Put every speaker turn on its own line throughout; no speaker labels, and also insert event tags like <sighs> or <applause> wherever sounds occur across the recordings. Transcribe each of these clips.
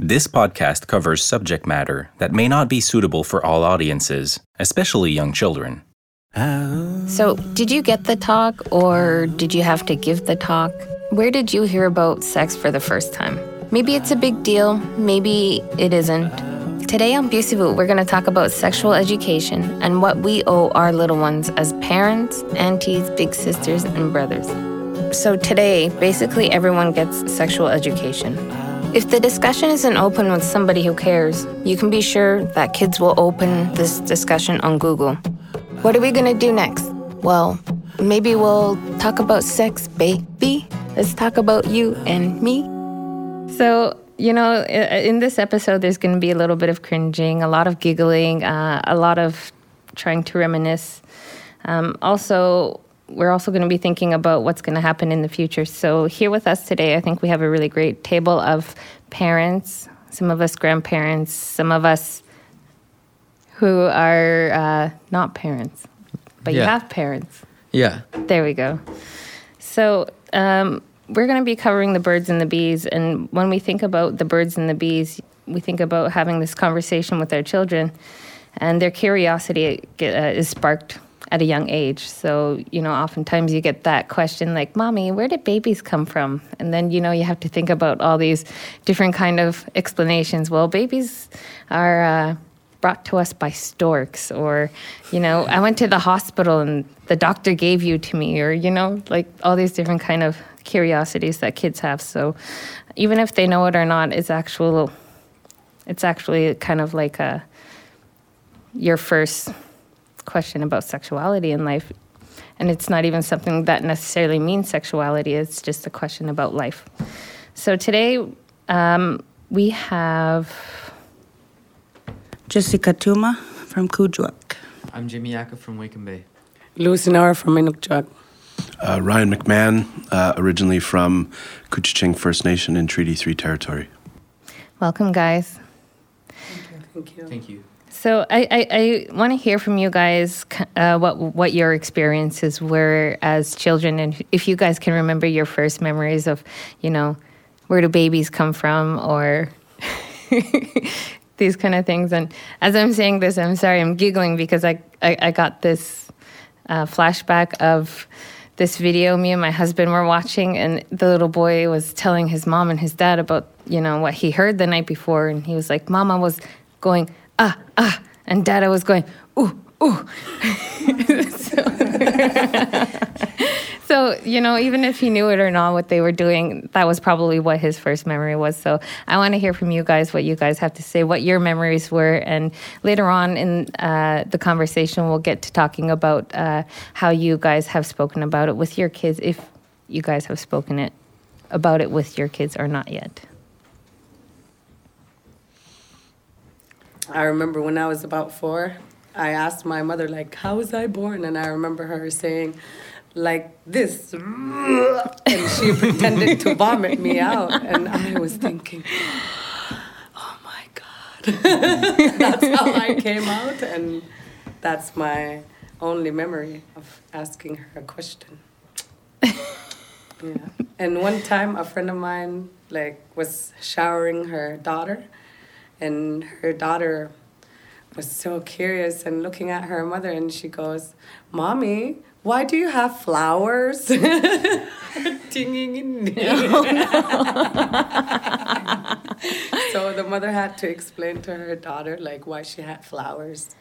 This podcast covers subject matter that may not be suitable for all audiences, especially young children.
So, did you get the talk or did you have to give the talk? Where did you hear about sex for the first time? Maybe it's a big deal, maybe it isn't. Today on Busivu, we're going to talk about sexual education and what we owe our little ones as parents, aunties, big sisters, and brothers. So, today, basically everyone gets sexual education. If the discussion isn't open with somebody who cares, you can be sure that kids will open this discussion on Google. What are we gonna do next? Well, maybe we'll talk about sex, baby. Let's talk about you and me. So, you know, in this episode, there's gonna be a little bit of cringing, a lot of giggling, uh, a lot of trying to reminisce. Um, also, we're also going to be thinking about what's going to happen in the future. So, here with us today, I think we have a really great table of parents, some of us grandparents, some of us who are uh, not parents, but you have parents.
Yeah.
There we go. So, um, we're going to be covering the birds and the bees. And when we think about the birds and the bees, we think about having this conversation with our children, and their curiosity get, uh, is sparked at a young age. So, you know, oftentimes you get that question like, Mommy, where did babies come from? And then, you know, you have to think about all these different kind of explanations. Well, babies are. Uh, brought to us by storks or you know i went to the hospital and the doctor gave you to me or you know like all these different kind of curiosities that kids have so even if they know it or not it's actual it's actually kind of like a your first question about sexuality in life and it's not even something that necessarily means sexuality it's just a question about life so today um, we have
Jessica Tuma from Kuujjuaq.
I'm Jimmy Yaka from Wakeham Bay.
Lucinara from Inukjuak.
Uh, Ryan McMahon, uh, originally from Couchiching First Nation in Treaty 3 territory.
welcome guys
Thank you.
Thank you.
So I, I, I want to hear from you guys uh, what what your experiences were as children, and if you guys can remember your first memories of, you know, where do babies come from, or <laughs> these kind of things. And as I'm saying this, I'm sorry, I'm giggling because I I, I got this uh, flashback of this video me and my husband were watching, and the little boy was telling his mom and his dad about you know what he heard the night before, and he was like, "Mama was going ah ah," and Dada was going ooh ooh. <laughs> <laughs> So, you know, even if he knew it or not, what they were doing, that was probably what his first memory was. So, I want to hear from you guys what you guys have to say, what your memories were. And later on in uh, the conversation, we'll get to talking about uh, how you guys have spoken about it with your kids, if you guys have spoken it about it with your kids or not yet.
I remember when I was about four, I asked my mother, like, how was I born? And I remember her saying, like this. And she <laughs> pretended to vomit me out. And I was thinking, oh my God. <laughs> that's how I came out. And that's my only memory of asking her a question. <laughs> Yeah. And one time, a friend of mine like was showering her daughter, and her daughter was so curious and looking at her mother, and she goes, "Mommy, why do you have flowers?" <laughs> Dinging in <laughs> <laughs> So the mother had to explain to her daughter like why she had flowers.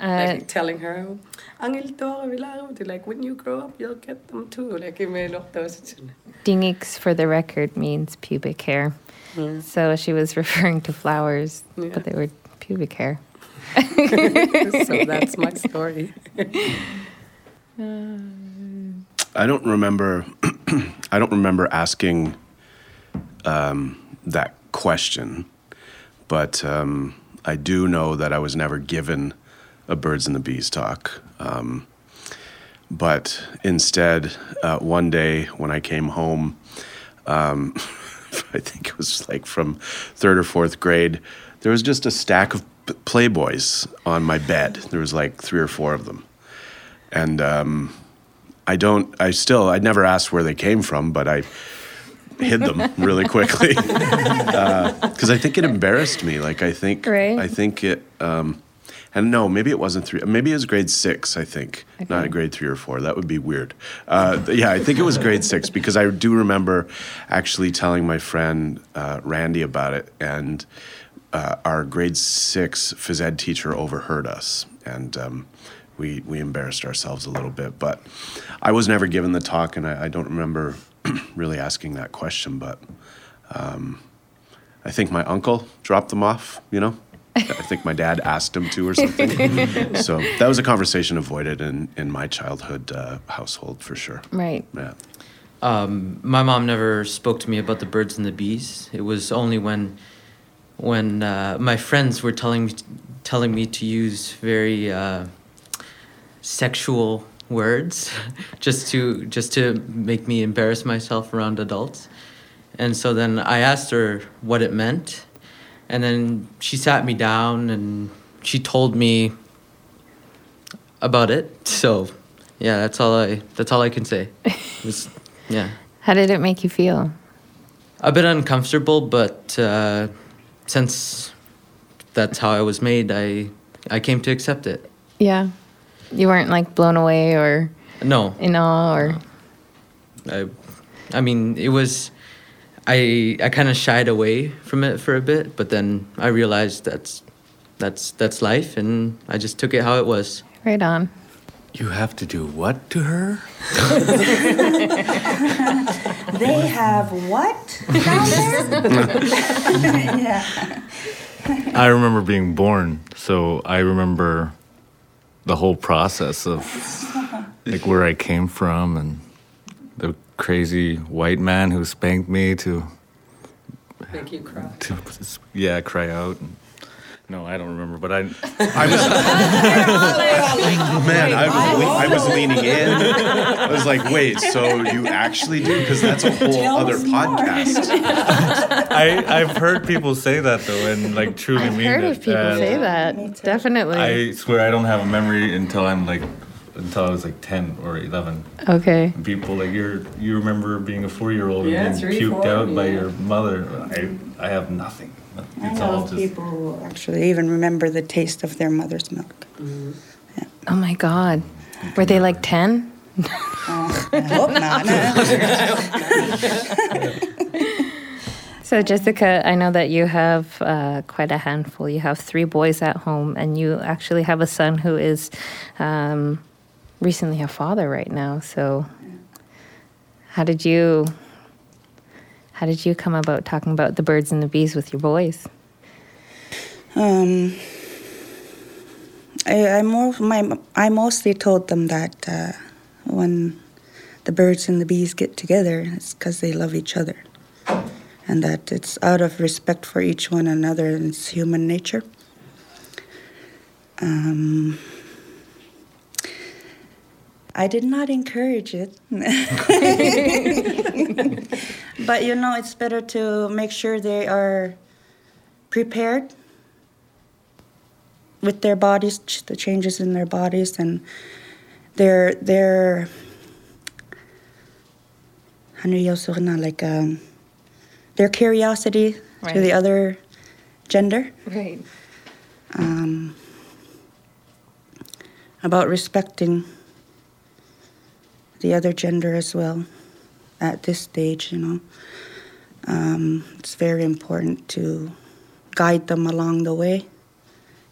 Uh,
like telling her, like when you grow up, you'll get them too. Like, it may look those.
For the record, means pubic hair. So she was <laughs> referring to flowers,
Yeah.
but they were pubic hair.
so that's my story.
I don't remember. <clears throat> I don't remember asking um, that question, but um, I do know that I was never given a birds and the bees talk. Um, but instead, uh, one day when I came home, um, <laughs> <laughs> I think it was like from third or fourth grade, there was just a stack of Playboys on my bed. There was like three or four of them, and um, I don't. I still. I never asked where they came from, but I hid them <laughs> really quickly <laughs> because I think it embarrassed me. Like I think,
Right.
I think it. Um, and no, maybe it wasn't three. Maybe it was grade six. I think not
Okay.
grade three or four. That would be weird. Uh, yeah, I think it was grade six because I do remember actually telling my friend uh, Randy about it, and uh, our grade six phys ed teacher overheard us, and um, we we embarrassed ourselves a little bit. But I was never given the talk, and I, I don't remember <clears throat> really asking that question. But um, I think my uncle dropped them off. You know, I think my dad asked him to or something. <laughs> so that was a conversation avoided in in my childhood uh, household for sure.
Right.
Yeah.
Um, my mom never spoke to me about the birds and the bees. It was only when, when uh, my friends were telling me, telling me to use very uh, sexual words, <laughs> just to just to make me embarrass myself around adults. And so then I asked her what it meant, and then she sat me down and she told me about it. So, yeah, that's all I that's all I can say. <laughs> Was, yeah,
How did it make you feel?
a bit uncomfortable, but uh, since that's how I was made, I I came to accept it.
Yeah. You weren't like blown away or
No,
in awe or.
I, I mean, it was. I I kind of shied away from it for a bit, but then I realized that's that's that's life, and I just took it how it was.
Right on.
You have to do what to her? <laughs>
They have what down there? <laughs> yeah.
I remember being born, so I remember the whole process of like where I came from and the crazy white man who spanked me to
Make you cry.
to yeah cry out. No, I don't remember, but I
I was, <laughs> man, I was, le- I was leaning in. I was like, wait, so you actually do? Because that's a whole
Tell
other podcast. <laughs>
I I've heard people say that though, and like truly
I've
mean
heard
it.
of people
and
say that.
too.
Definitely.
I swear I don't have a memory until I'm like until I was like ten or eleven.
okay.
people like you're you remember being a four year old
Yeah,
and being puked
four,
out by your mother. I I have nothing.
I
It's
know
all just
people who actually even remember the taste of their mother's milk.
Oh my God. Were they like 10?
I hope not. <laughs> <laughs>
So, Jessica, I know that you have uh, quite a handful. You have three boys at home, and you actually have a son who is um, recently a father right now. So, how did you how did you come about talking about the birds and the bees with your boys?
Um, I, I more my I mostly told them that uh, when the birds and the bees get together, it's because they love each other, and that it's out of respect for each one another, and it's human nature. Um, I did not encourage it. <laughs> but you know, it's better to make sure they are prepared with their bodies, the changes in their bodies, and their their ano yung so na, like um, their curiosity to the other gender.
Right.
um, about respecting the other gender as well at this stage, you know. Um, it's very important to guide them along the way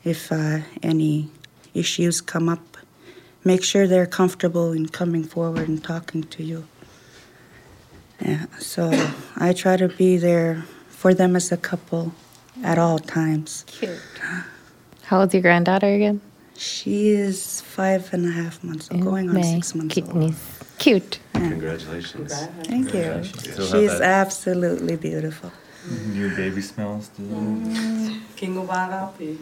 if uh, any issues come up. Make sure they're comfortable in coming forward and talking to you. Yeah, so I try to be there for them as a couple at all times.
Cute. <sighs> How old's your granddaughter again?
She is five and a half months old, going on
May.
six months old.
Cuteness. Cute.
Congratulations.
Thank you.
still have
She's absolutely beautiful.
new baby smells. still.
King of Arapi.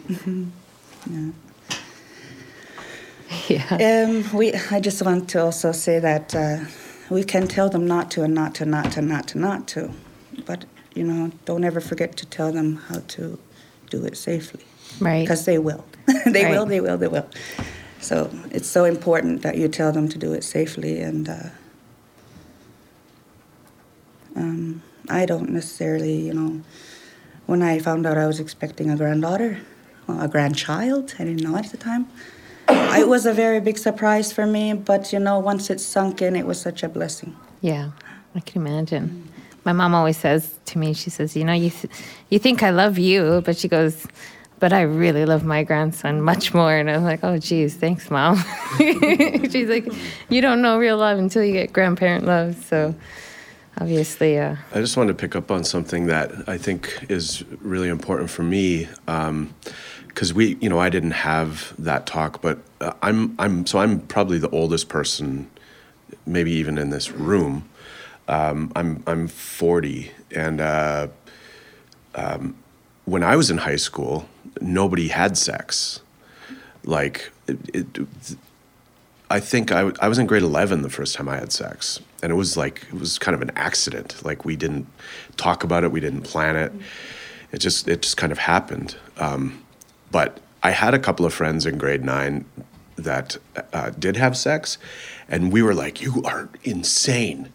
Yeah.
Um, we, I just want to also say that uh, we can tell them not to and not to, not to, not to, not to. But, you know, don't ever forget to tell them how to do it safely.
Right.
Because they <laughs> will. they will, they will, they will. So it's so important that you tell them to do it safely and, uh, um, I don't necessarily, you know, when I found out I was expecting a granddaughter, well, a grandchild, I didn't know at the time. it was a very big surprise for me, but you know, once it sunk in, it was such a blessing.
Yeah, I can imagine. My mom always says to me, she says, "You know, you th- you think I love you, but she goes, but I really love my grandson much more." And I was like, "Oh, geez, thanks, mom." <laughs> She's like, "You don't know real love until you get grandparent love." So, obviously, uh,
I just wanted to pick up on something that I think is really important for me, because we, you know, I didn't have that talk, but uh, I'm, I'm, so I'm probably the oldest person, maybe even in this room. Um, I'm, I'm 40, and uh, um, when I was in high school, nobody had sex. Like, it, it, I think I, was in grade 11 the first time I had sex. And it was like, it was kind of an accident. Like, we didn't talk about it, we didn't plan it. It just, it just kind of happened. Um, but I had a couple of friends in grade nine that uh, did have sex. And we were like, you are insane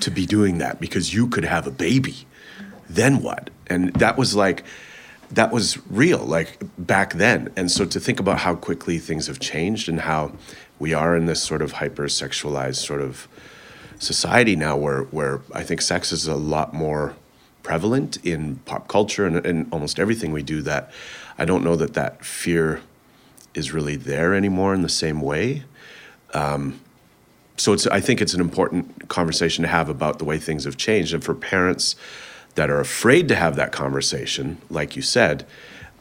to be doing that because you could have a baby. Then what? And that was like, that was real, like back then. And so to think about how quickly things have changed and how we are in this sort of hyper sexualized sort of society now where, where I think sex is a lot more prevalent in pop culture and, and almost everything we do that I don't know that that fear is really there anymore in the same way. Um, so it's, I think it's an important conversation to have about the way things have changed. And for parents that are afraid to have that conversation, like you said,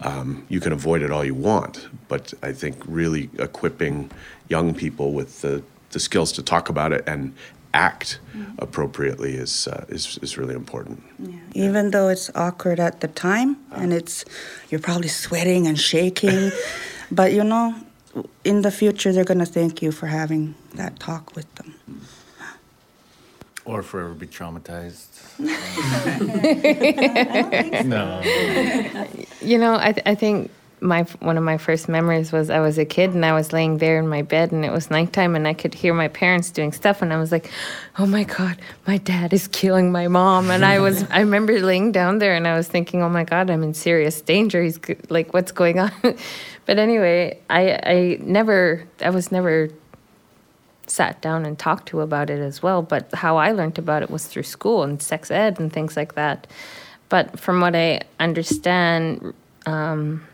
um, you can avoid it all you want. But I think really equipping young people with the, the skills to talk about it and act appropriately is, uh, is, is really important.
Yeah. Even though it's awkward at the time and it's you're probably sweating and shaking, <laughs> but you know, in the future they're gonna thank you for having that talk with them.
Or forever be traumatized. <laughs> no. <laughs>
you know, I th- I think my one of my first memories was I was a kid and I was laying there in my bed and it was nighttime and I could hear my parents doing stuff and I was like, "Oh my god, my dad is killing my mom." And I was I remember laying down there and I was thinking, "Oh my god, I'm in serious danger. He's like what's going on?" <laughs> but anyway, I I never I was never sat down and talked to about it as well, but how I learned about it was through school and sex ed and things like that. But from what I understand, um,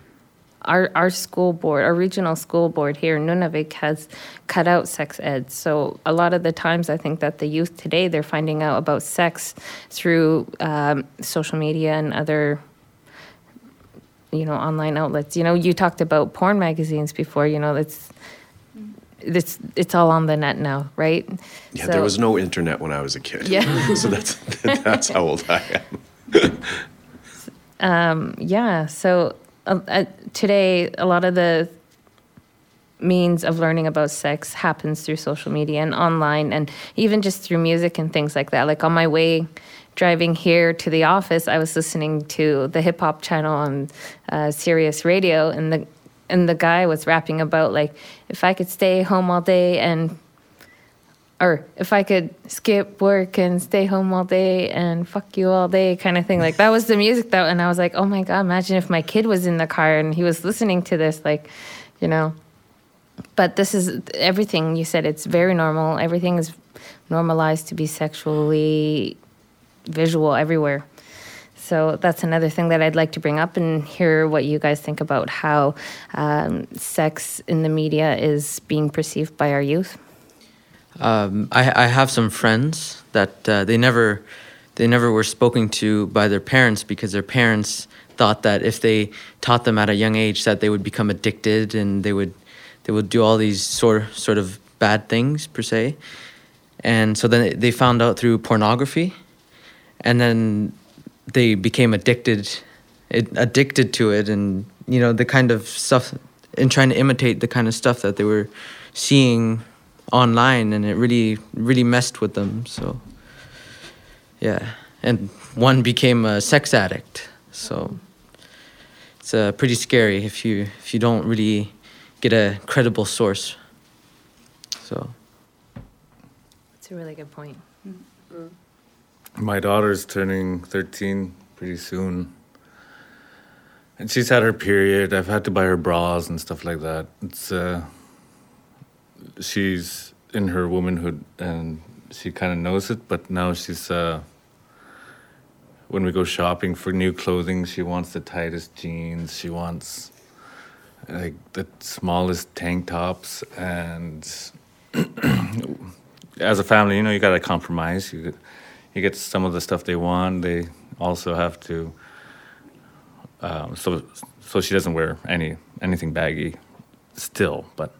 our our school board, our regional school board here in Nunavik has cut out sex ed. So a lot of the times, I think that the youth today they're finding out about sex through um, social media and other, you know, online outlets. You know, you talked about porn magazines before. You know, it's it's it's all on the net now, right?
Yeah,
So-
there was no internet when I was a kid.
Yeah. <laughs>
so that's <laughs> that's how old I am.
yeah so uh, uh, today a lot of the means of learning about sex happens through social media and online and even just through music and things like that like on my way driving here to the office i was listening to the hip hop channel on uh, Sirius radio and the and the guy was rapping about like if i could stay home all day and or if I could skip work and stay home all day and fuck you all day kind of thing. Like that was the music that and I was like, "Oh my god, imagine if my kid was in the car and he was listening to this like, you know." But this is everything you said it's very normal. Everything is normalized to be sexually visual everywhere. So that's another thing that I'd like to bring up and hear what you guys think about how um, sex in the media is being perceived by our youth.
Um, I, I have some friends that uh, they never they never were spoken to by their parents because their parents thought that if they taught them at a young age that they would become addicted and they would they would do all these sort sort of bad things per se, and so then they found out through pornography, and then they became addicted addicted to it and you know the kind of stuff and trying to imitate the kind of stuff that they were seeing online and it really really messed with them so yeah and one became a sex addict so it's uh, pretty scary if you if you don't really get a credible source so
That's a really good point.
My daughter's turning 13 pretty soon. And she's had her period. I've had to buy her bras and stuff like that. It's uh she's in her womanhood and she kind of knows it, but now she's uh when we go shopping for new clothing, she wants the tightest jeans. She wants like the smallest tank tops and <clears throat> as a family, you know, you got to compromise. You you get some of the stuff they want. They also have to. Um, so so she doesn't wear any anything baggy, still. But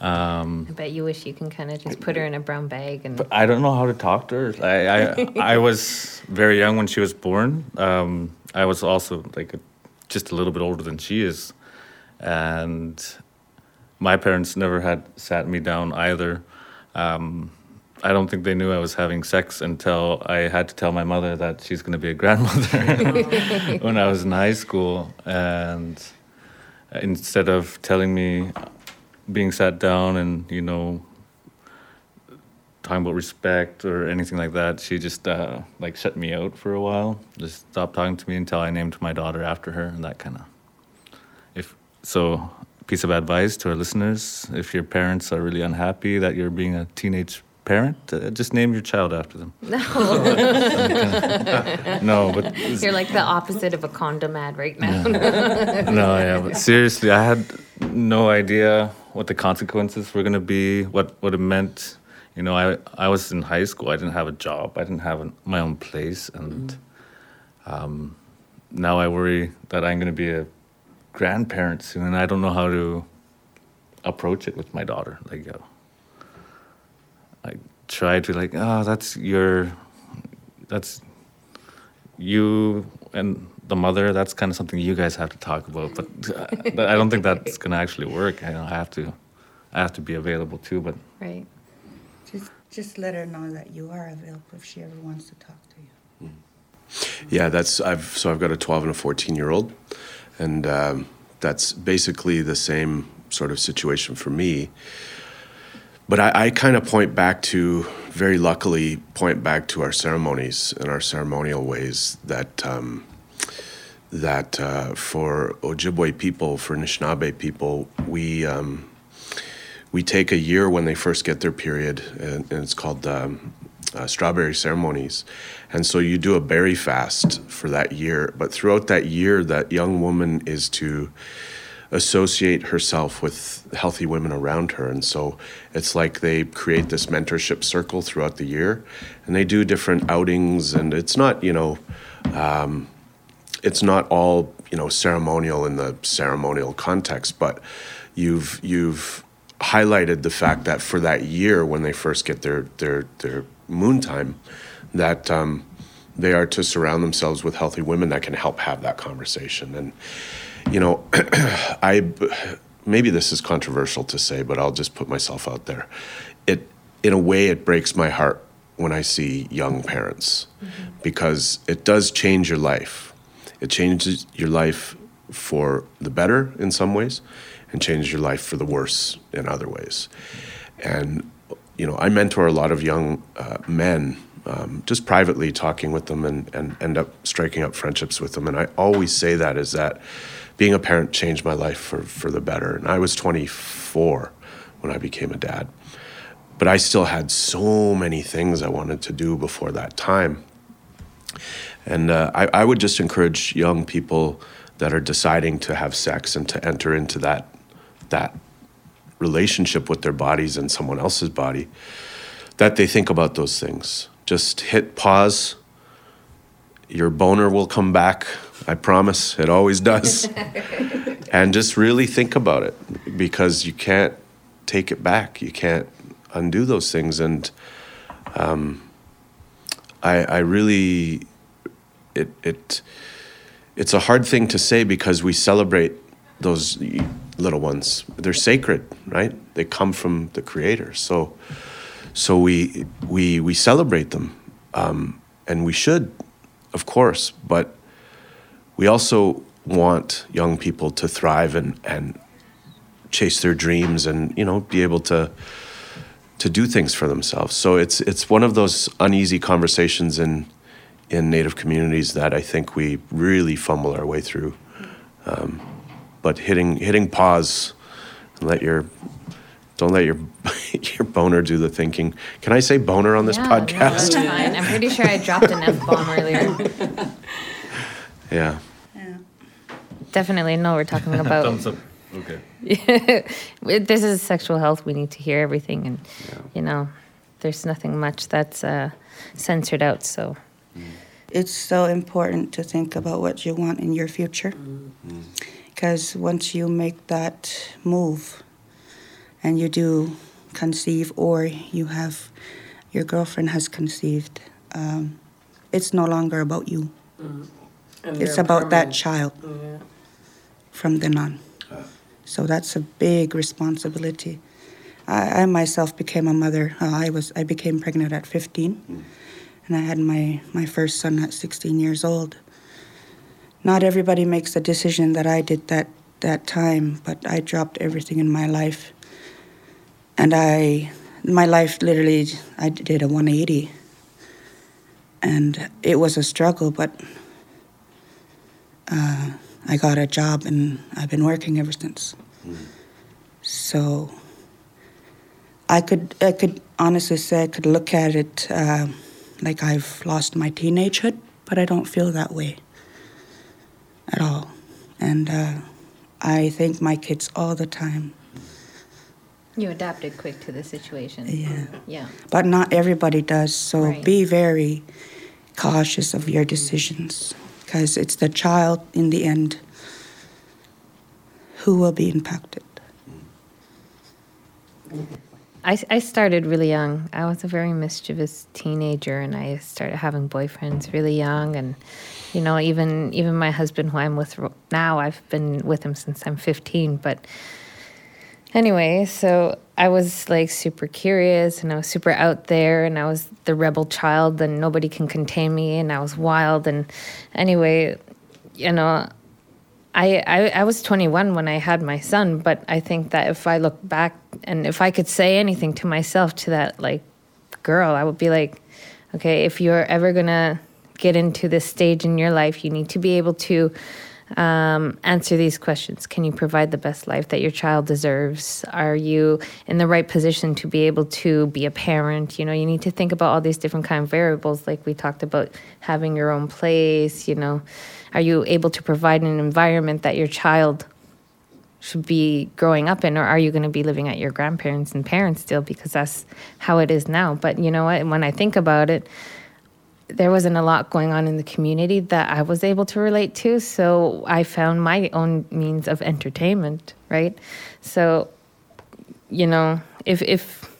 um,
I bet you wish you can kind of just put her in a brown bag and.
I don't know how to talk to her. I I, I <laughs> was very young when she was born. Um, I was also like a, just a little bit older than she is, and my parents never had sat me down either. Um, I don't think they knew I was having sex until I had to tell my mother that she's going to be a grandmother <laughs> when I was in high school. And instead of telling me, being sat down and, you know, talking about respect or anything like that, she just uh, like shut me out for a while. Just stopped talking to me until I named my daughter after her and that kind of. If so, piece of advice to our listeners: if your parents are really unhappy that you're being a teenage parent, uh, just name your child after them. No, <laughs> but
You're like the opposite of a condom ad right now.
no, yeah, but seriously, I had no idea what the consequences were going to be, what what it meant. You know, I I was in high school. I didn't have a job. I didn't have an, my own place, and um, now I worry that I'm going to be a grandparent soon. And I don't know how to approach it with my daughter. Like, uh, I try to like, oh, that's your, that's you and the mother. That's kind of something you guys have to talk about. But uh, I don't think that's <laughs> going to actually work. I, I have to, I have to be available too. But
right.
Just just let her know that you are available if she ever wants to talk to you.
Yeah, that's I've so I've got a 12 and a 14 year old, and um, that's basically the same sort of situation for me. But I, I kind of point back to very luckily point back to our ceremonies and our ceremonial ways that um, that uh, for Ojibwe people, for Anishinaabe people, we. Um, we take a year when they first get their period, and, and it's called um, uh, strawberry ceremonies. And so you do a berry fast for that year. But throughout that year, that young woman is to associate herself with healthy women around her. And so it's like they create this mentorship circle throughout the year, and they do different outings. And it's not, you know, um, it's not all you know ceremonial in the ceremonial context, but you've you've highlighted the fact that for that year when they first get their their their moon time, that um, they are to surround themselves with healthy women that can help have that conversation. And you know, <clears throat> I maybe this is controversial to say, but I'll just put myself out there. It in a way it breaks my heart when I see young parents because it does change your life. It changes your life for the better in some ways and changes your life for the worse in other ways. And, you know, I mentor a lot of young uh, men um, just privately talking with them and, and end up striking up friendships with them. And I always say that is that being a parent changed my life for, for the better. And I was 24 when I became a dad. But I still had so many things I wanted to do before that time. And uh, I, I would just encourage young people that are deciding to have sex and to enter into that that relationship with their bodies and someone else's body that they think about those things just hit pause your boner will come back i promise it always does <laughs> and just really think about it because you can't take it back you can't undo those things and um, I, I really it it it's a hard thing to say because we celebrate those little ones. They're sacred, right? They come from the Creator. So, so we we we celebrate them, um, and we should, of course. But we also want young people to thrive and and chase their dreams, and you know, be able to to do things for themselves. So it's it's one of those uneasy conversations in in Native communities that I think we really fumble our way through. Um, but hitting hitting pause, and let your don't let your <laughs> your boner do the thinking. Can I say boner on this
Yeah, no,
podcast?
that's fine. I'm pretty sure I dropped an F bomb earlier. <laughs>
Yeah. Yeah.
Definitely know we're talking <laughs> about.
Thumbs up. Okay. <laughs>
this is sexual health. We need to hear everything, and you know, there's nothing much that's uh, censored out. So
It's so important to think about what you want in your future. Because once you make that move and you do conceive, or you have your girlfriend has conceived, um, it's no longer about you.
And
It's
they're
about that child
Yeah.
from then on. So that's a big responsibility. I, I myself became a mother. Uh, I was I became pregnant at 15, and I had my my first son at 16 years old. Not everybody makes the decision that I did that that time, but I dropped everything in my life, and I my life literally I did a 180, and it was a struggle, but uh, I got a job and I've been working ever since. So I could I could honestly say I could look at it uh, like I've lost my teenagehood, but I don't feel that way at all. And uh, I thank my kids all the time.
you adapted quick to the situation.
Yeah.
Yeah.
But not everybody does. So
Right.
be very cautious of your decisions because it's the child in the end who will be impacted.
I, I started really young. I was a very mischievous teenager, and I started having boyfriends really young. And you know, even even my husband, who I'm with now, I've been with him since I'm 15. But anyway, so I was like super curious, and I was super out there, and I was the rebel child, and nobody can contain me, and I was wild. And anyway, you know, I, I, I was 21 when I had my son, but I think that if I look back and if I could say anything to myself, to that like girl, I would be like, okay, if you're ever gonna get into this stage in your life, you need to be able to um, answer these questions. Can you provide the best life that your child deserves? Are you in the right position to be able to be a parent? You know, you need to think about all these different kind of variables, like we talked about having your own place. You know, are you able to provide an environment that your child should be growing up in, or are you going to be living at your grandparents and parents still because that's how it is now? But you know what? When I think about it, there wasn't a lot going on in the community that I was able to relate to. So I found my own means of entertainment, right? So, you know, if if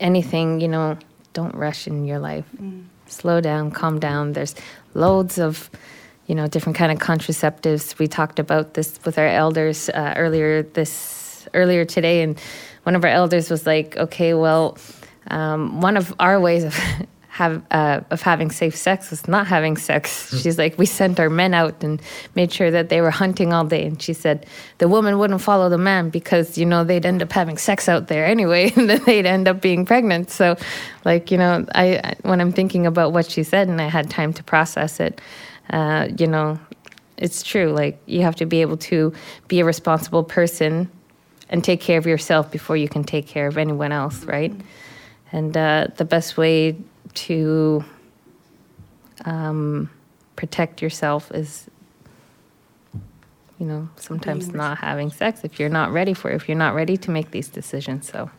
anything, you know, don't rush in your life. Slow down, calm down. There's loads of, you know, different kind of contraceptives. We talked about this with our elders uh, earlier this earlier today, and one of our elders was like, "Okay, well, um, one of our ways of <laughs> have uh, of having safe sex was not having sex." She's like, "We sent our men out and made sure that they were hunting all day," and she said the woman wouldn't follow the man because you know they'd end up having sex out there anyway, <laughs> and then they'd end up being pregnant. So, like you know, I I- when I'm thinking about what she said and I had time to process it, uh, you know, it's true. Like you have to be able to be a responsible person and take care of yourself before you can take care of anyone else, right? And uh, the best way to um, protect yourself is, you know, sometimes not having sex if you're not ready for it, if you're not ready to make these decisions. So,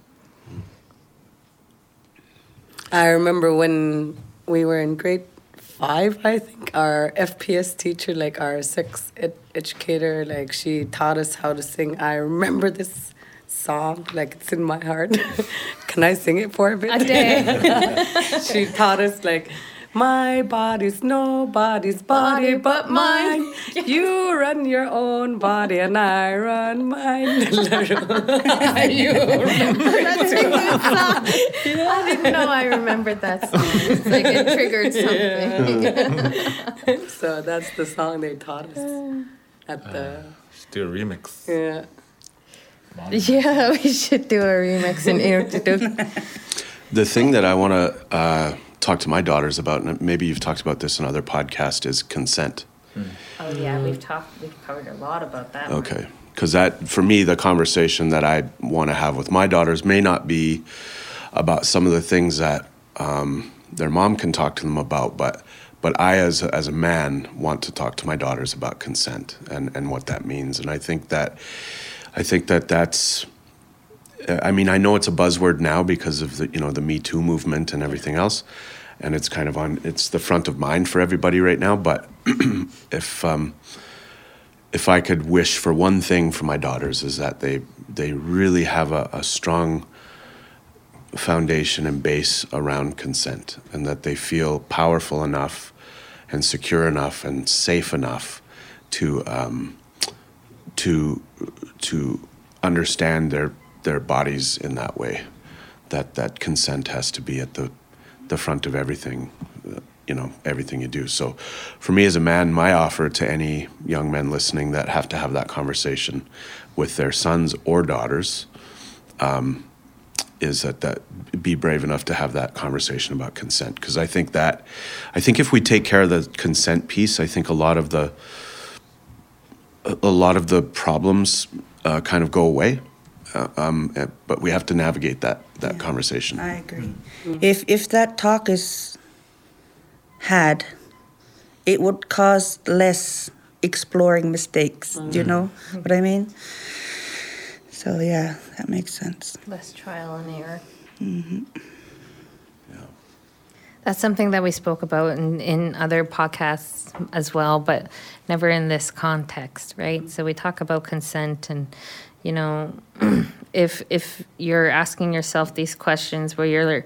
I remember when we were in grade five, I think, our FPS teacher, like our sex ed- educator, like she taught us how to sing. I remember this song, like it's in my heart. <laughs> Can I sing it for a bit? <laughs> she taught us like my body's nobody's body but mine. <laughs> You run your own body and I run mine. you
That's a good song. I didn't know I remembered that song. It's like it triggered something.
so that's the song they taught us at the uh,
Just do remix.
yeah. <laughs>
Yeah, we should do a remix in Inuktitut.
The thing that I want to uh, talk to my daughters about, and maybe you've talked about this in other podcasts, is consent.
Oh yeah, we've talked, we've covered a lot about that.
Okay. Because that, for me, the conversation that I want to have with my daughters may not be about some of the things that um, their mom can talk to them about, but but I, as a, as a man, want to talk to my daughters about consent and, and what that means. And I think that I think that that's. I mean, I know it's a buzzword now because of the you know the Me Too movement and everything else, and it's kind of on it's the front of mind for everybody right now. But <clears throat> if um, if I could wish for one thing for my daughters is that they they really have a, a strong foundation and base around consent, and that they feel powerful enough, and secure enough, and safe enough to um, to to understand their their bodies in that way. That that consent has to be at the the front of everything, you know, everything you do. So, for me as a man, my offer to any young men listening that have to have that conversation with their sons or daughters um, is that that be brave enough to have that conversation about consent because I think that I think if we take care of the consent piece, I think a lot of the a a lot of the problems uh, kind of go away. Uh, um, uh, but we have to navigate that that conversation.
I agree. If if that talk is had, it would cause less exploring mistakes. Do you know what I mean? So yeah, that makes sense.
Less trial and error. That's something that we spoke about in, in other podcasts as well, but never in this context, right? So we talk about consent and, you know, <clears throat> if if you're asking yourself these questions where you're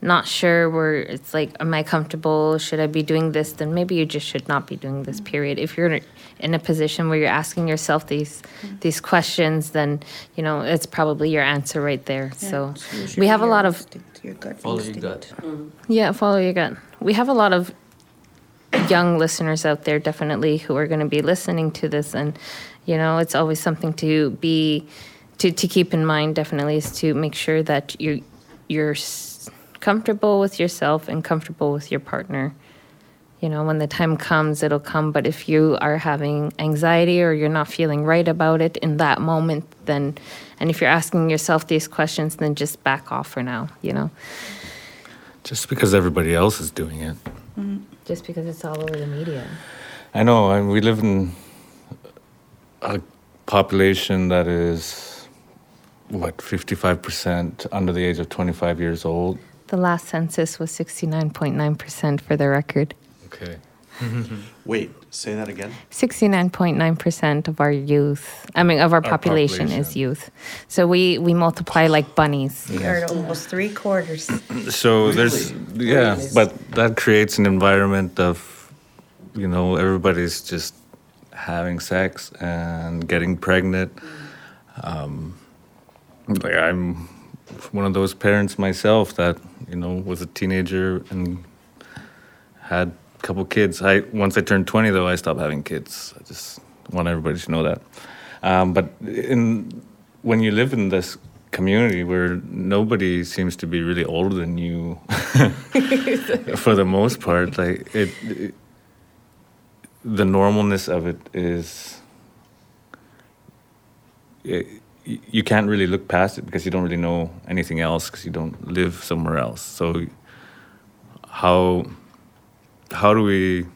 not sure where it's like, am I comfortable? Should I be doing this? Then maybe you just should not be doing this. Mm-hmm. Period. If you're in a position where you're asking yourself these mm-hmm. these questions, then you know it's probably your answer right there. so we have a lot of
Your gut
Follow your
instinct.
gut.
yeah, follow your gut. We have a lot of young listeners out there, definitely, who are going to be listening to this, and you know, it's always something to be to to keep in mind. Definitely, is to make sure that you you're comfortable with yourself and comfortable with your partner. You know, when the time comes, it'll come. But if you are having anxiety or you're not feeling right about it in that moment, then, and if you're asking yourself these questions, then just back off for now. You know.
Just because everybody else is doing it.
Just because it's all over the media.
I know. I we live in a population that is what fifty-five percent under the age of twenty-five years old.
The last census was 69.9% for the record.
Okay. <laughs>
Wait, say that again.
69.9% of our youth, I mean, of our,
Our
population, is youth. So we, we multiply like bunnies.
We are almost three quarters. <clears throat>
So there's yeah, but that creates an environment of you know everybody's just having sex and getting pregnant. Um, like I'm one of those parents myself that you know was a teenager and had a couple kids. I once I turned twenty though, I stopped having kids. I just want everybody to know that. Um, but in when you live in this community where nobody seems to be really older than you <laughs> for the most part like it, it the normalness of it is it, you can't really look past it because you don't really know anything else because you don't live somewhere else so how how do we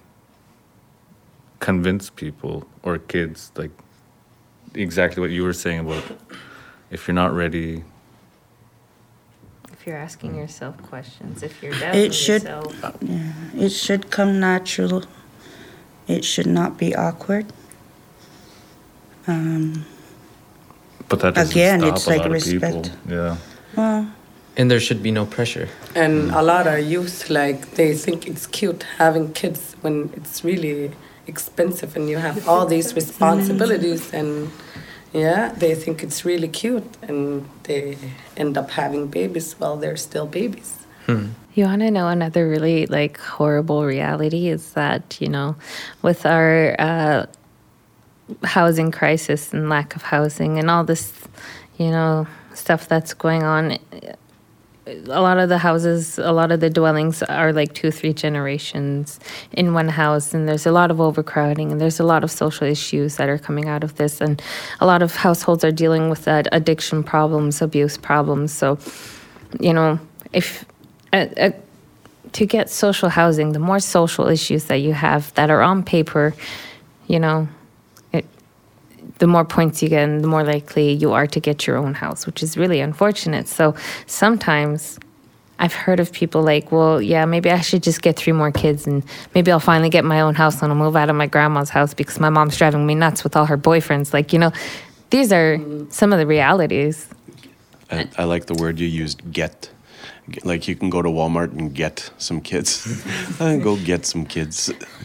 convince people or kids like exactly what you were saying about if you're not ready
If you're asking yourself questions, if you're doubting
It should-
yourself.
It should come natural. It should not be awkward. Um,
but that doesn't
Again,
stop
it's
a
like
lot
respect.
yeah
well,
And there should be no pressure.
And a lot of youth, like, they think it's cute having kids when it's really expensive and you have all these responsibilities. And yeah, they think it's really cute and they end up having babies while they're still babies.
You want to know another really like horrible reality is that, you know, with our uh, housing crisis and lack of housing and all this, you know, stuff that's going on. A lot of the houses, a lot of the dwellings are like two, three generations in one house, and there's a lot of overcrowding, and there's a lot of social issues that are coming out of this, and a lot of households are dealing with that addiction problems, abuse problems. So, you know, if uh, uh, to get social housing, the more social issues that you have that are on paper, you know, the more points you get, and the more likely you are to get your own house, which is really unfortunate. So sometimes I've heard of people like, well, yeah, maybe I should just get three more kids and maybe I'll finally get my own house and I'll move out of my grandma's house because my mom's driving me nuts with all her boyfriends. Like, you know, these are some of the realities.
I, I like the word you used, get. Like you can go to Walmart and get some kids. <laughs> Uh, go get some kids. <laughs>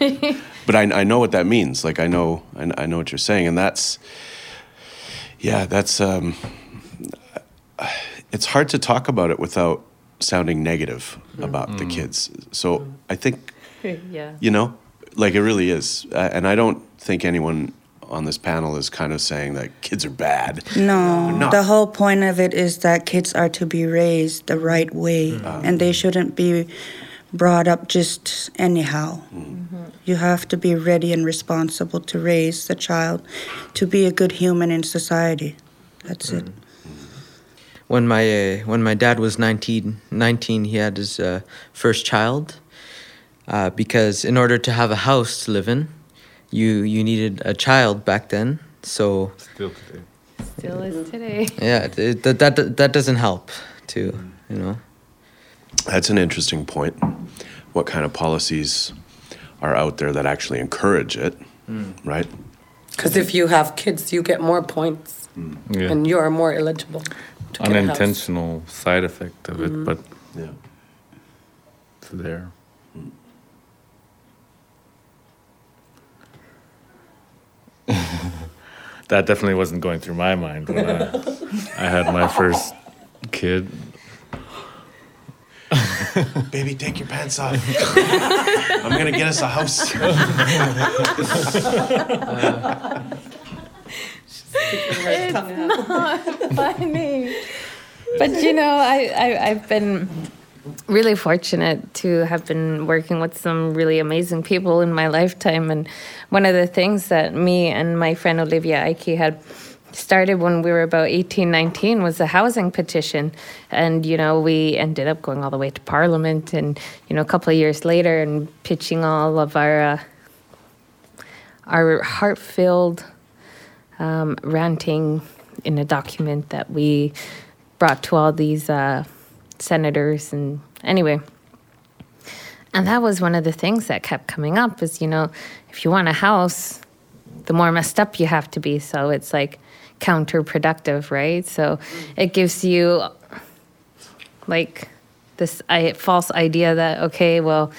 but I, I know what that means. Like I know I, I know what you're saying, and that's yeah, that's um, it's hard to talk about it without sounding negative about the kids. So I think <laughs>
yeah.
you know like it really is uh, and i don't think anyone on this panel is kind of saying that kids are bad
No,
not.
the whole point of it is that kids are to be raised the right way, and they shouldn't be brought up just anyhow. You have to be ready and responsible to raise the child to be a good human in society. That's it.
when my uh, when my dad was 19, 19 he had his uh, first child uh, because in order to have a house to live in you you needed a child back then so
Still today.
Still is today.
yeah it, that, that that doesn't help too mm. you know
that's an interesting point what kind of policies are out there that actually encourage it mm. right
Because if you have kids, you get more points mm.
Yeah.
and you are more eligible to get.
Unintentional side effect of it, mm-hmm. but
yeah
it's there. <laughs> that definitely wasn't going through my mind when I, I had my first kid. <laughs>
baby take your pants off i'm gonna get us a house <laughs> It's not
funny. But you know, I, I I've been really fortunate to have been working with some really amazing people in my lifetime. And one of the things that me and my friend Olivia Ike had started when we were about 18, 19 was a housing petition. And, you know, we ended up going all the way to Parliament and, you know, a couple of years later and pitching all of our, uh, our heart-filled um, ranting in a document that we brought to all these uh, senators and anyway. And that was one of the things that kept coming up is you know if you want a house the more messed up you have to be. So it's like counterproductive right? So it gives you like this false idea that okay well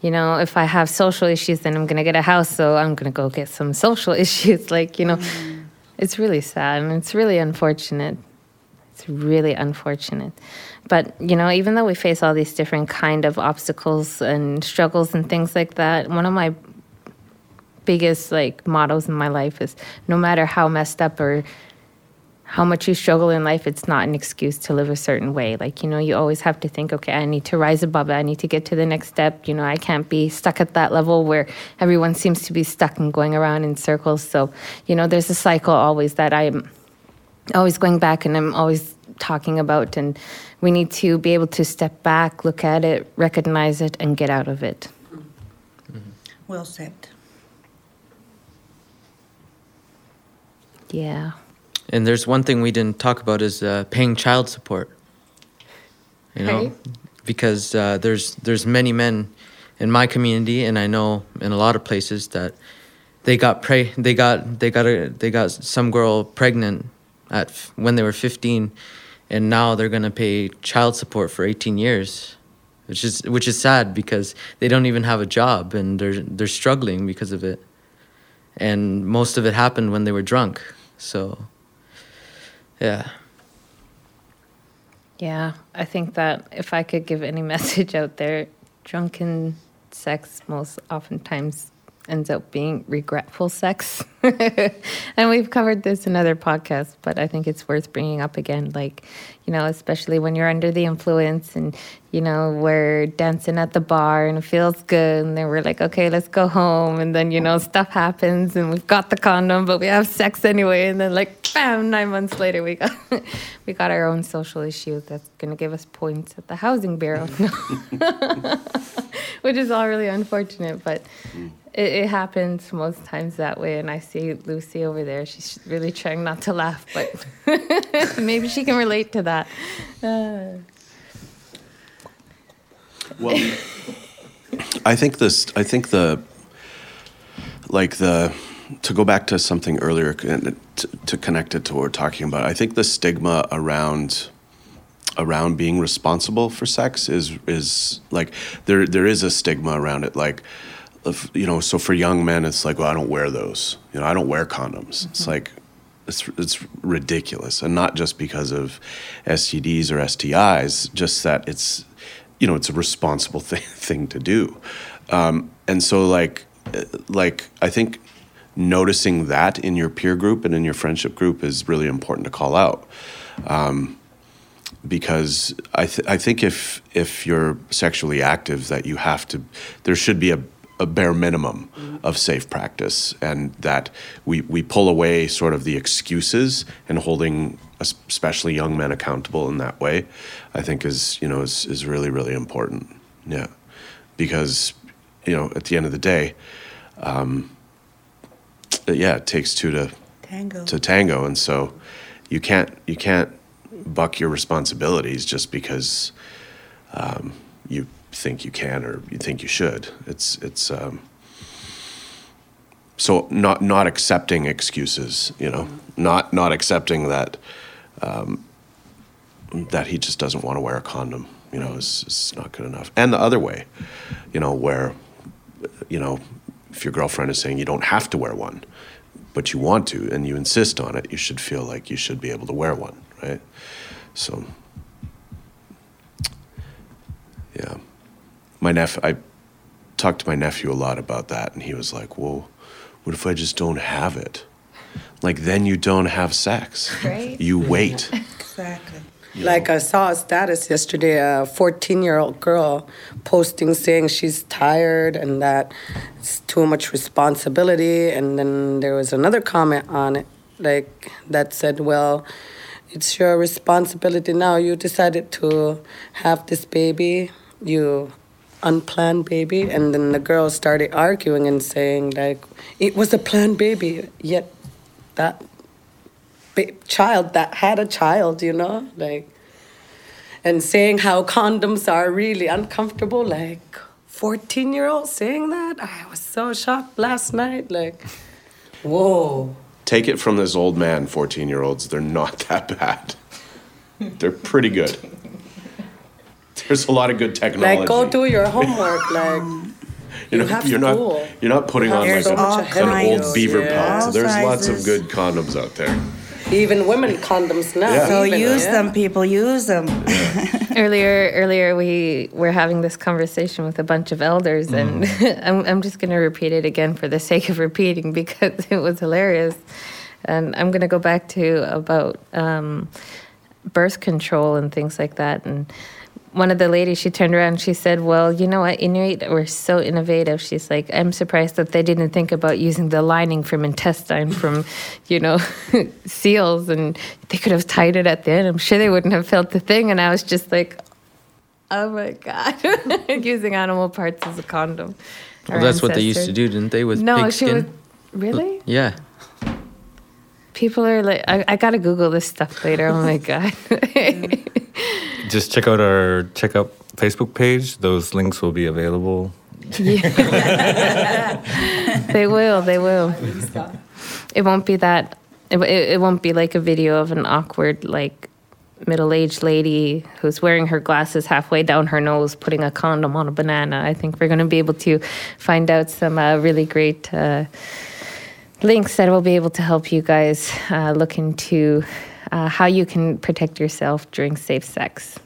you know if i have social issues then i'm going to get a house so i'm going to go get some <laughs> social issues. Like you know mm. it's really sad and it's really unfortunate really unfortunate. But you know even though we face all these different kind of obstacles and struggles and things like that one of my biggest like mottos in my life is no matter how messed up or how much you struggle in life it's not an excuse to live a certain way. Like you know you always have to think okay i need to rise above it. I need to get to the next step. You know i can't be stuck at that level where everyone seems to be stuck and going around in circles. So you know there's a cycle always that i'm always going back and I'm always talking about and we need to be able to step back, look at it, recognize it and get out of it.
Well said.
Yeah.
and there's one thing we didn't talk about is uh, paying child support you know
Right.
because uh, there's there's many men in my community and I know in a lot of places that they got pre they got they got a they got some girl pregnant at f- when they were 15 and now they're going to pay child support for 18 years which is which is sad because they don't even have a job and they're they're struggling because of it and most of it happened when they were drunk so yeah
Yeah. I think that if I could give any <laughs> message out there, drunken sex most oftentimes ends up being regretful sex. <laughs> and we've covered this in other podcasts, but I think it's worth bringing up again. Like, you know, especially when you're under the influence and, you know, we're dancing at the bar and it feels good. And then we're like, okay, let's go home. And then, you know, stuff happens and we've got the condom, but we have sex anyway. And then, like, bam, nine months later, we got, <laughs> we got our own social issue that's going to give us points at the housing bureau. <laughs> Which is all really unfortunate, but mm. It, it happens most times that way. And I see Lucy over there. She's really trying not to laugh, but <laughs> maybe she can relate to that. Uh,
Well, I think this. I think the like the to go back to something earlier and to, to connect it to what we're talking about. I think the stigma around around being responsible for sex is is like there there is a stigma around it. Like if, you know, so for young men, it's like, well, I don't wear those. You know, I don't wear condoms. It's like it's it's ridiculous, and not just because of STDs or STIs, just that it's you know it's a responsible <laughs> thing thing to do, um, and so like uh, like I think noticing that in your peer group and in your friendship group is really important to call out. Um, because I, th- I think if if you're sexually active that you have to there should be a, a bare minimum of safe practice and that we, we pull away sort of the excuses and holding especially young men accountable in that way I think is you know is, is really really important. Yeah. Because you know at the end of the day um, yeah it takes two to
Tango.
to tango. And so you can't you can't buck your responsibilities just because um, you think you can or you think you should it's it's um, so not not accepting excuses you know not not accepting that um, that he just doesn't want to wear a condom you know is, is not good enough and the other way you know where you know if your girlfriend is saying you don't have to wear one but you want to and you insist on it, you should feel like you should be able to wear one, right? So, yeah. My nephew, I talked to my nephew a lot about that, and he was like, well, what if I just don't have it? Like, then you don't have sex.
Right.
You wait. <laughs>
Exactly.
Like I saw a status yesterday, a 14 year old girl posting saying she's tired and that it's too much responsibility. And then there was another comment on it, like that said, well, it's your responsibility now. You decided to have this baby, you unplanned baby. And then the girl started arguing and saying, like, it was a planned baby, yet that child that had a child, you know, like, and saying how condoms are really uncomfortable, like, 14 year old saying that, I was so shocked last night, like, whoa.
Take it from this old man, 14 year olds, they're not <laughs> that bad. They're pretty good. There's a lot of good technology.
Like, go do your homework, like, <laughs>
You're
You
not,
have
you're not,
school.
you're not putting on
There's
like
so
a,
much
an
ahead of
old
you.
beaver
Yeah.
pelt. There's lots of good condoms out there.
even women condoms now.
Yeah.
So
even,
use
yeah.
them, people. Use them. <laughs>
earlier earlier we were having this conversation with a bunch of elders and <laughs> I'm, I'm just going to repeat it again for the sake of repeating because it was hilarious and i'm going to go back to about um, birth control and things like that and one of the ladies she turned around she said well you know what? Inuit were so innovative. She's like i'm surprised that they didn't think about using the lining from intestine from <laughs> you know <laughs> seals and they could have tied it at the end. I'm sure they wouldn't have felt the thing and i was just like oh my god. <laughs> Using animal parts as a condom
Well,
Our
that's what they used to do, didn't they, with
no
pig
she
skin?
was really
Yeah.
people are like I, I gotta google this stuff later. Oh my god mm.
Just check out our check out Facebook page. Those links will be available. <laughs>
they will they will it won't be that it, it, it won't be like a video of an awkward like middle-aged lady who's wearing her glasses halfway down her nose putting a condom on a banana i think we're going to be able to find out some uh, really great uh, links that will be able to help you guys uh, look into uh, how you can protect yourself during safe sex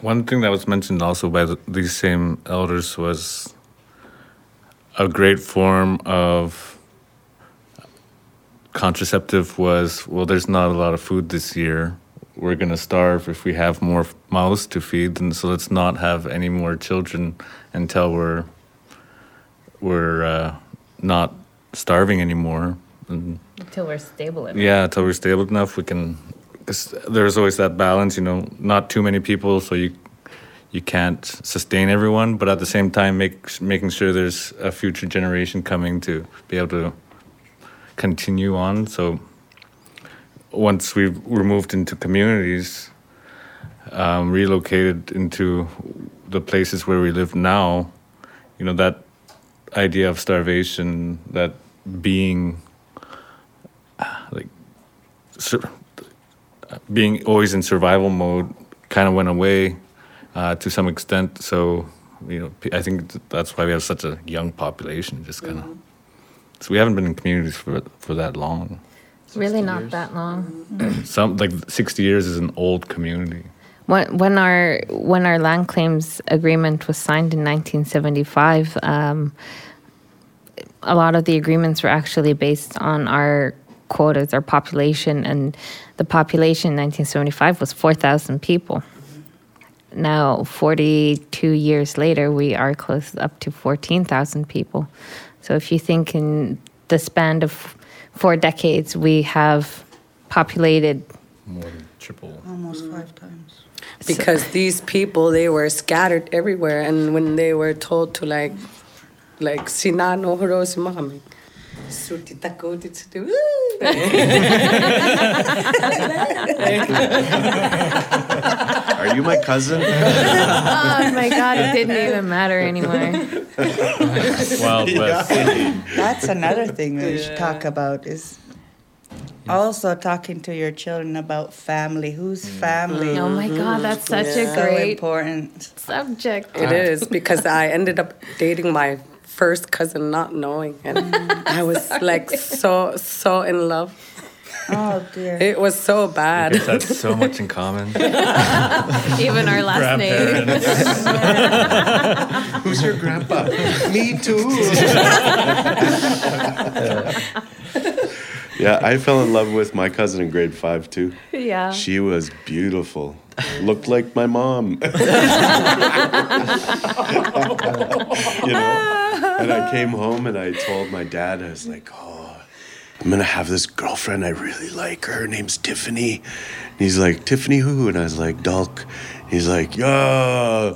One thing that was mentioned also by th these same elders was a great form of contraceptive was well, there's not a lot of food this year. We're going to starve if we have more mouths to feed, and so let's not have any more children until we're we're uh, not starving anymore. And
Until we're stable enough.
yeah, until we're stable enough, we can. Cause there's always that balance, you know. Not too many people, so you you can't sustain everyone, but at the same time, make making sure there's a future generation coming to be able to continue on. So once we were moved into communities, um, relocated into the places where we live now, you know that idea of starvation, that being sur- being always in survival mode kind of went away uh, to some extent. So, you know, p- I think that's why we have such a young population. Just kind of. So we haven't been in communities for for that long.
Really not
years.
that long. <clears throat>
Some like sixty years is an old community.
When, when our when our land claims agreement was signed in 1975, um, a lot of the agreements were actually based on our quotas, our population, and the population in 1975 was 4,000 people. Now, 42 years later, we are close up to 14,000 people. So, if you think in the span of four decades, we have populated
More than triple.
Almost five times.
because these people they were scattered everywhere and when they were told to like like sinano horosi mahami suti takoti tsuti.
Are you my cousin?
Oh my god, it didn't even matter anymore. <laughs>
Wild West.
That's another thing that we should talk about is also talking to your children about family. Who's mm. family?
Oh my god, that's such
So
a great so
important.
subject.
it is because i ended up dating my first cousin not knowing and i was <laughs> like so so in love
Oh dear.
it was so bad
That's so much in common. <laughs>
Even our last name. <laughs>
Who's your grandpa? Me too. yeah, I fell in love with my cousin in grade five too.
Yeah.
She was beautiful. Looked like my mom. <laughs> you know? And I came home and I told my dad, I was like, oh, I'm gonna have this girlfriend. I really like her. Her name's Tiffany. And he's like, Tiffany who? And I was like, Dulk. He's like, <laughs> yeah.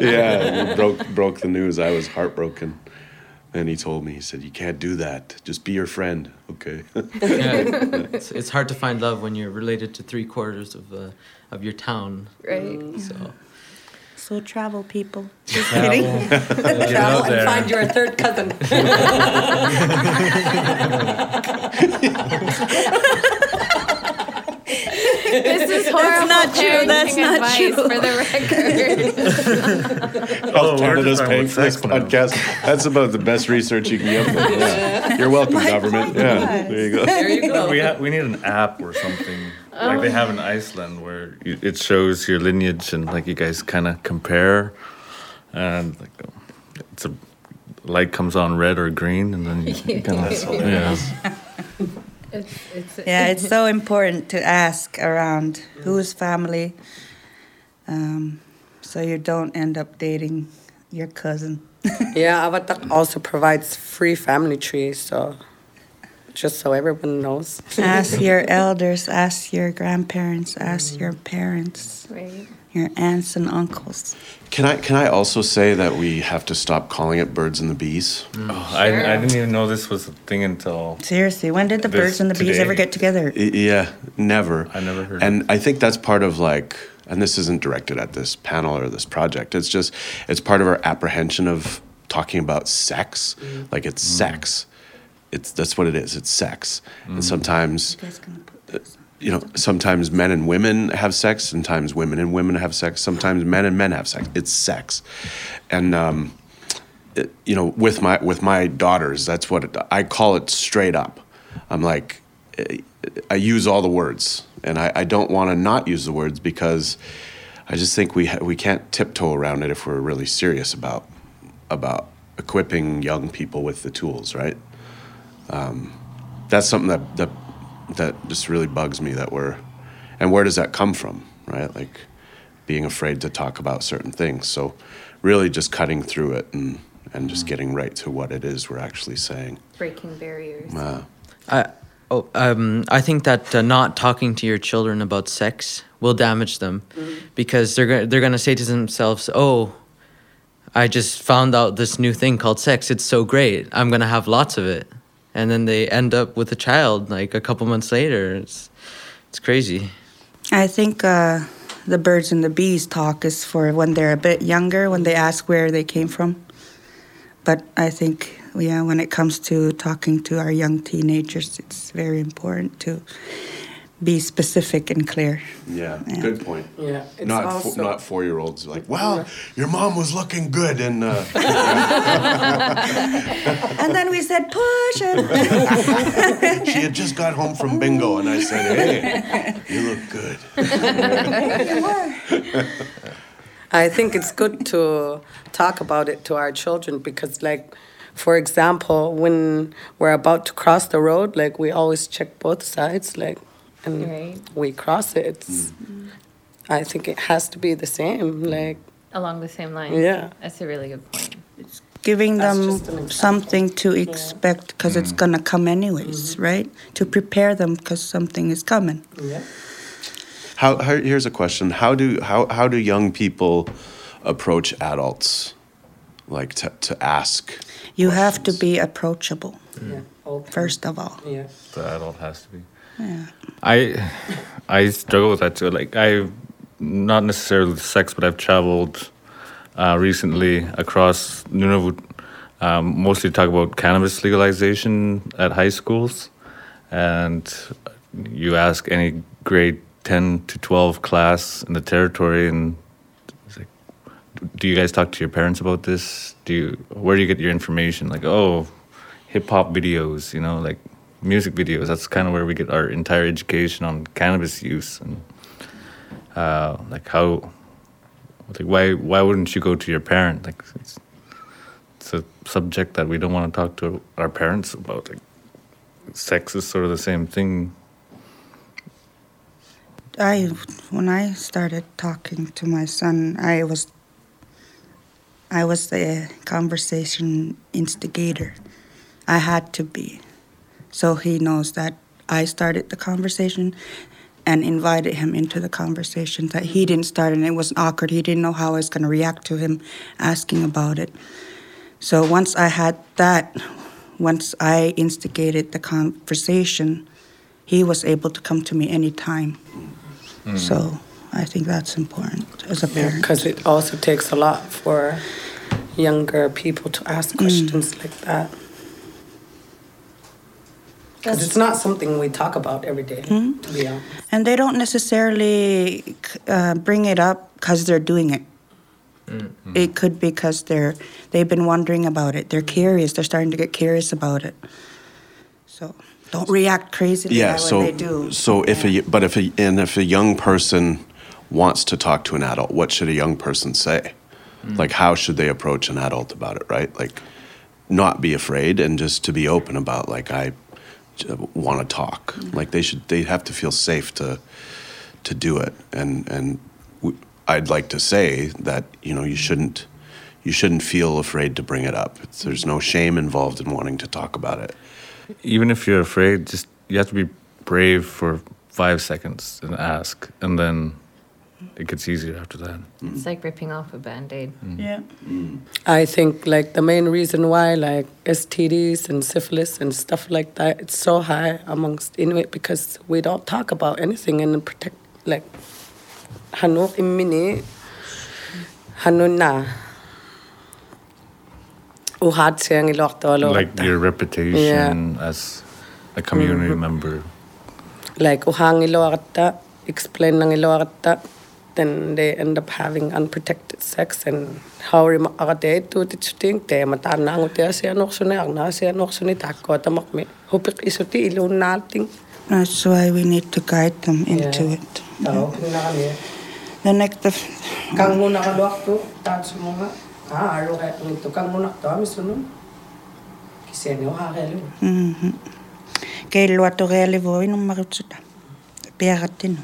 yeah, we broke broke the news. I was heartbroken. And he told me, he said, You can't do that. Just be your friend. Okay. <laughs>
Yeah, it's, it's hard to find love when you're related to three quarters of uh, of your town.
Right.
So
So travel people. Just
Travel.
kidding. <laughs> <laughs>
Get
Travel and
there.
find your third cousin
This is horrible.
That's not true, that's
parenting
not
advice
true.
For the record.
Oh,
Canada's
we're
paying for this podcast. That's about the best research you can get. From. Yeah. You're welcome, government. Yeah, there you go.
there you go
We ha- we need an app or something like they have in Iceland where you, it shows your lineage and like you guys kind of compare, and like it's a light comes on red or green, and then you kind of <laughs> yeah.
It's, it's,
Yeah, it's so important to ask around whose family, um, so you don't end up dating your cousin. <laughs>
Yeah, Avataq also provides free family trees, so just so everyone knows.
ask <laughs> your elders, ask your grandparents, ask your parents,
right.
Your aunts and uncles.
Can I can I also say that we have to stop calling it birds and the bees? Mm.
Oh, I, I didn't even know this was a thing until
Seriously, when did the birds and the bees ever get together?
I- yeah, never.
I never heard
And I think that's part of like, and this isn't directed at this panel or this project. It's just it's part of our apprehension of talking about sex. Mm. Like it's mm. sex. It's that's what it is. It's sex. And sometimes
You
know, sometimes men and women have sex, sometimes women and women have sex, sometimes men and men have sex. It's sex, and um, it, you know, with my with my daughters, that's what it, I call it straight up. I'm like, eh, I use all the words, and I, I don't want to not use the words because I just think we ha- we can't tiptoe around it if we're really serious about about equipping young people with the tools, right? Um, that's something that that that just really bugs me that we're, and where does that come from, right? Like being afraid to talk about certain things. So really just cutting through it and and just getting right to what it is we're actually saying.
Breaking barriers.
Uh,
I, oh, um, I think that uh, not talking to your children about sex will damage them because they're gonna they're gonna say to themselves, "Oh, I just found out this new thing called sex. It's so great. I'm gonna have lots of it," and then they end up with a child like a couple months later. It's it's crazy.
I think uh, the birds and the bees talk is for when they're a bit younger, when they ask where they came from. But I think, yeah, when it comes to talking to our young teenagers, it's very important to be specific and clear.
yeah,
Yeah.
good point.
Yeah, it's
not
also-
fo- not four year olds like, well, your mom was looking good, and uh, <laughs> <laughs>
And then we said, push it. <laughs>
she had just got home from bingo, and I said, hey, you look good.
I think it's good to talk about it to our children because, like, for example, when we're about to cross the road, like we always check both sides, like, and
Right.
we cross it. It's, I think it has to be the same, like,
Along the same line.
Yeah.
That's a really good point.
Giving them
just an example.
something to expect because it's mm. going to come anyways, mm-hmm. right? To prepare them because something is coming.
yeah.
How, how here's a question: How do how how do young people approach adults, like to to ask?
You have to be approachable,
yeah. Mm.
first of all.
Yeah.
The adult has to be.
Yeah.
I I struggle with that too. Like I, not necessarily with sex, but I've traveled uh, recently across Nunavut, um, mostly to talk about cannabis legalization at high schools, and you ask any grade ten to twelve class in the territory, and like, do you guys talk to your parents about this? Do you where do you get your information? Like oh, hip hop videos, you know, like music videos. That's kind of where we get our entire education on cannabis use and uh, like how, like why why wouldn't you go to your parent? Like it's, it's a subject that we don't want to talk to our parents about. Like sex is sort of the same thing.
I when I started talking to my son, I was I was the conversation instigator. I had to be. So he knows that I started the conversation and invited him into the conversation that he didn't start and it was awkward. He didn't know how I was going to react to him asking about it. So once I had that, once I instigated the conversation, he was able to come to me anytime. Mm-hmm. So I think that's important as a parent.
Because it also takes a lot for younger people to ask mm. questions like that. Because it's not something we talk about every day, to hmm? be honest.
And they don't necessarily uh, bring it up because they're doing it. Mm-hmm. It could be because they're they've been wondering about it. They're curious. They're starting to get curious about it. So don't react crazy.
Yeah.
when
So
they do.
so if a but if a and if a young person wants to talk to an adult, what should a young person say? Hmm. Like how should they approach an adult about it? Right. Like not be afraid and just to be open about like I want to talk. Mm-hmm. Like they should they have to feel safe to to do it. And and w- I'd like to say that you know you shouldn't you shouldn't feel afraid to bring it up. It's, there's no shame involved in wanting to talk about it.
Even if you're afraid, just you have to be brave for five seconds and ask, and then it gets easier after that. Mm-hmm.
It's like ripping off a band aid. Mm-hmm.
Yeah. Mm-hmm.
I think like the main reason why like STDs and syphilis and stuff like that it's so high amongst Inuit because we don't talk about anything and protect like hano imini hano na uhad siyang ilokto
Like your reputation as a community member.
like uhang ilokata explain ng ilokata then they end up having unprotected sex and how rima akate tu titsting te mata na ngo te siya nok sune ang na siya nok sune takko tamak me hupik isuti ilun nating
That's why we need to guide them into
Yeah.
it.
na
The next, the,
kang muna ka luwak tu tat mo nga Ah, alo kaya ito kang muna to, misunod. Kasi ano, hakelo.
Mhm. Kei luato reali voi no marutsuta. Pearatino.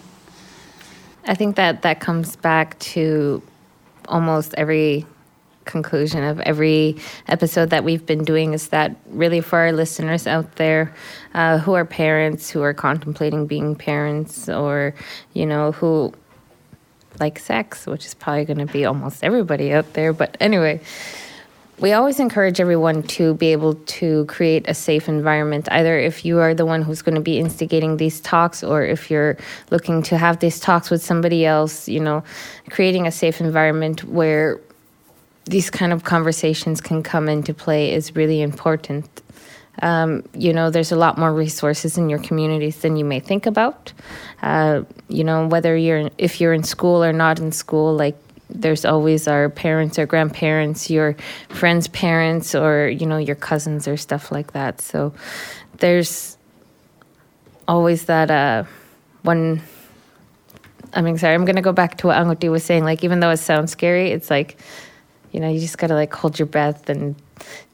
I think that that comes back to almost every conclusion of every episode that we've been doing is that really for our listeners out there uh, who are parents who are contemplating being parents or you know who like sex which is probably going to be almost everybody out there but anyway we always encourage everyone to be able to create a safe environment, either if you are the one who's going to be instigating these talks or if you're looking to have these talks with somebody else, you know, creating a safe environment where these kind of conversations can come into play is really important. Um, you know, there's a lot more resources in your communities than you may think about. Uh, you know, whether you're if you're in school or not in school, like there's always our parents or grandparents, your friends' parents, or you know your cousins or stuff like that. So there's always that uh, one. I mean, sorry, I'm gonna go back to what Anguti was saying. Like, even though it sounds scary, it's like, you know, you just gotta like hold your breath and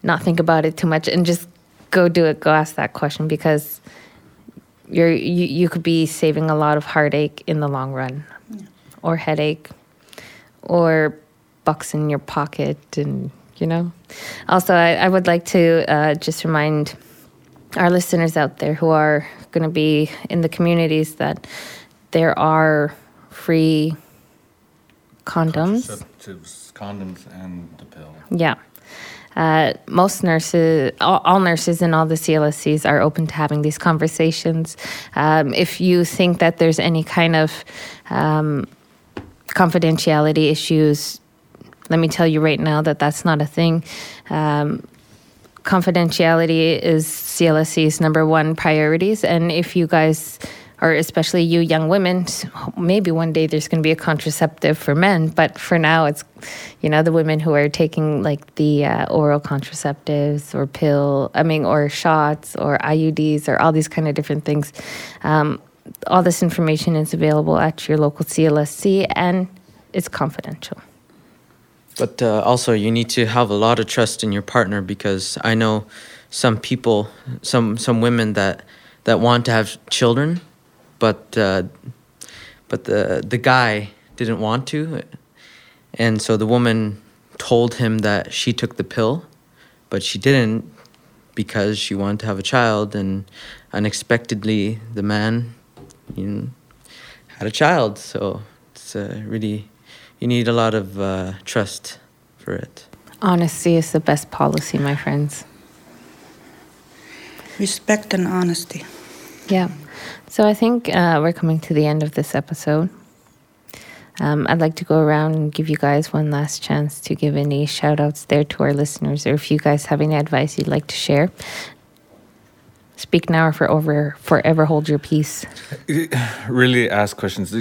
not think about it too much, and just go do it. Go ask that question because you're you, you could be saving a lot of heartache in the long run, or headache or bucks in your pocket and you know also i, I would like to uh, just remind our listeners out there who are going to be in the communities that there are free condoms
condoms, and the pill.
yeah uh, most nurses, all, all nurses in all the CLSCs are open to having these conversations. Um, if you think that there's any kind of um, confidentiality issues, let me tell you right now that that's not a thing. Um, confidentiality is CLSC's number one priorities, and if you guys, or especially you young women, maybe one day there's going to be a contraceptive for men, but for now it's, you know, the women who are taking like the uh, oral contraceptives or pill, I mean, or shots or IUDs or all these kind of different things. Um, all this information is available at your local CLSC and it's confidential.
But uh, also, you need to have a lot of trust in your partner because I know some people, some some women that that want to have children, but uh, but the the guy didn't want to, and so the woman told him that she took the pill, but she didn't because she wanted to have a child, and unexpectedly the man, you know, had a child. So it's uh, really you need a lot of uh, trust for it.
Honesty is the best policy, my friends.
Respect and honesty.
Yeah. So I think uh, we're coming to the end of this episode. Um, I'd like to go around and give you guys one last chance to give any shout outs there to our listeners, or if you guys have any advice you'd like to share. Speak now or forever, forever hold your peace. <sighs>
Really ask questions.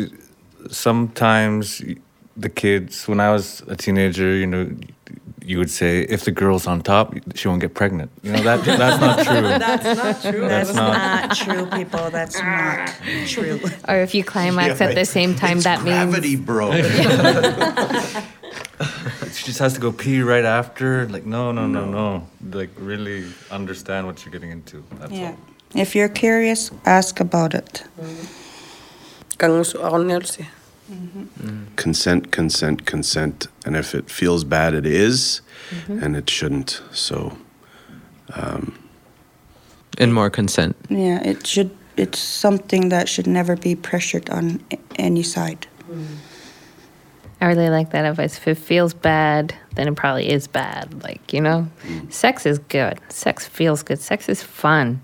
Sometimes the kids, when I was a teenager, you know, you would say, if the girl's on top, she won't get pregnant. You know, that that's not <laughs> true.
That's not true.
That's not.
true, people. That's not true. <laughs>
Or if you climax at the same time,
It's
that
gravity,
means.
Gravity, bro. <laughs>
She just has to go pee right after. Like, no, no, no, no. Like, really understand what you're getting into. That's
Yeah.
all.
If you're curious, ask about it.
Kang gusto ako nilsi.
consent, consent, consent. And if it feels bad, it is, mm-hmm. and it shouldn't. So um,
And more consent.
Yeah, it should. It's something that should never be pressured on any side. Mm.
I really like that advice. If it feels bad, then it probably is bad. Like, you know, mm. sex is good. Sex feels good. Sex is fun.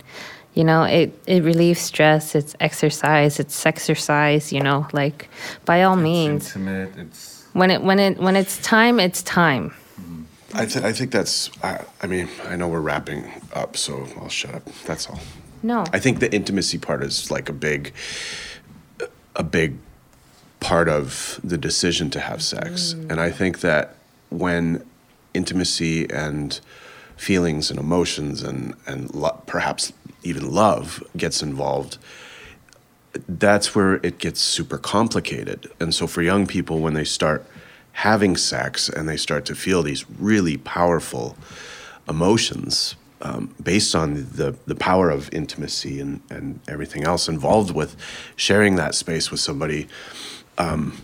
You know, it, it relieves stress. It's exercise. It's exercise, you know, like by all means.
Intimate. It's
When it when it when it's time, it's time. Mm.
I, th- I think that's. I, I mean, I know we're wrapping up, so I'll shut up. That's all.
No.
I think the intimacy part is like a big, a big part of the decision to have sex, and I think that when intimacy and feelings and emotions and and lo- perhaps even love gets involved, that's where it gets super complicated. And so for young people, when they start having sex and they start to feel these really powerful emotions um, based on the, the power of intimacy and, and everything else involved with sharing that space with somebody, um,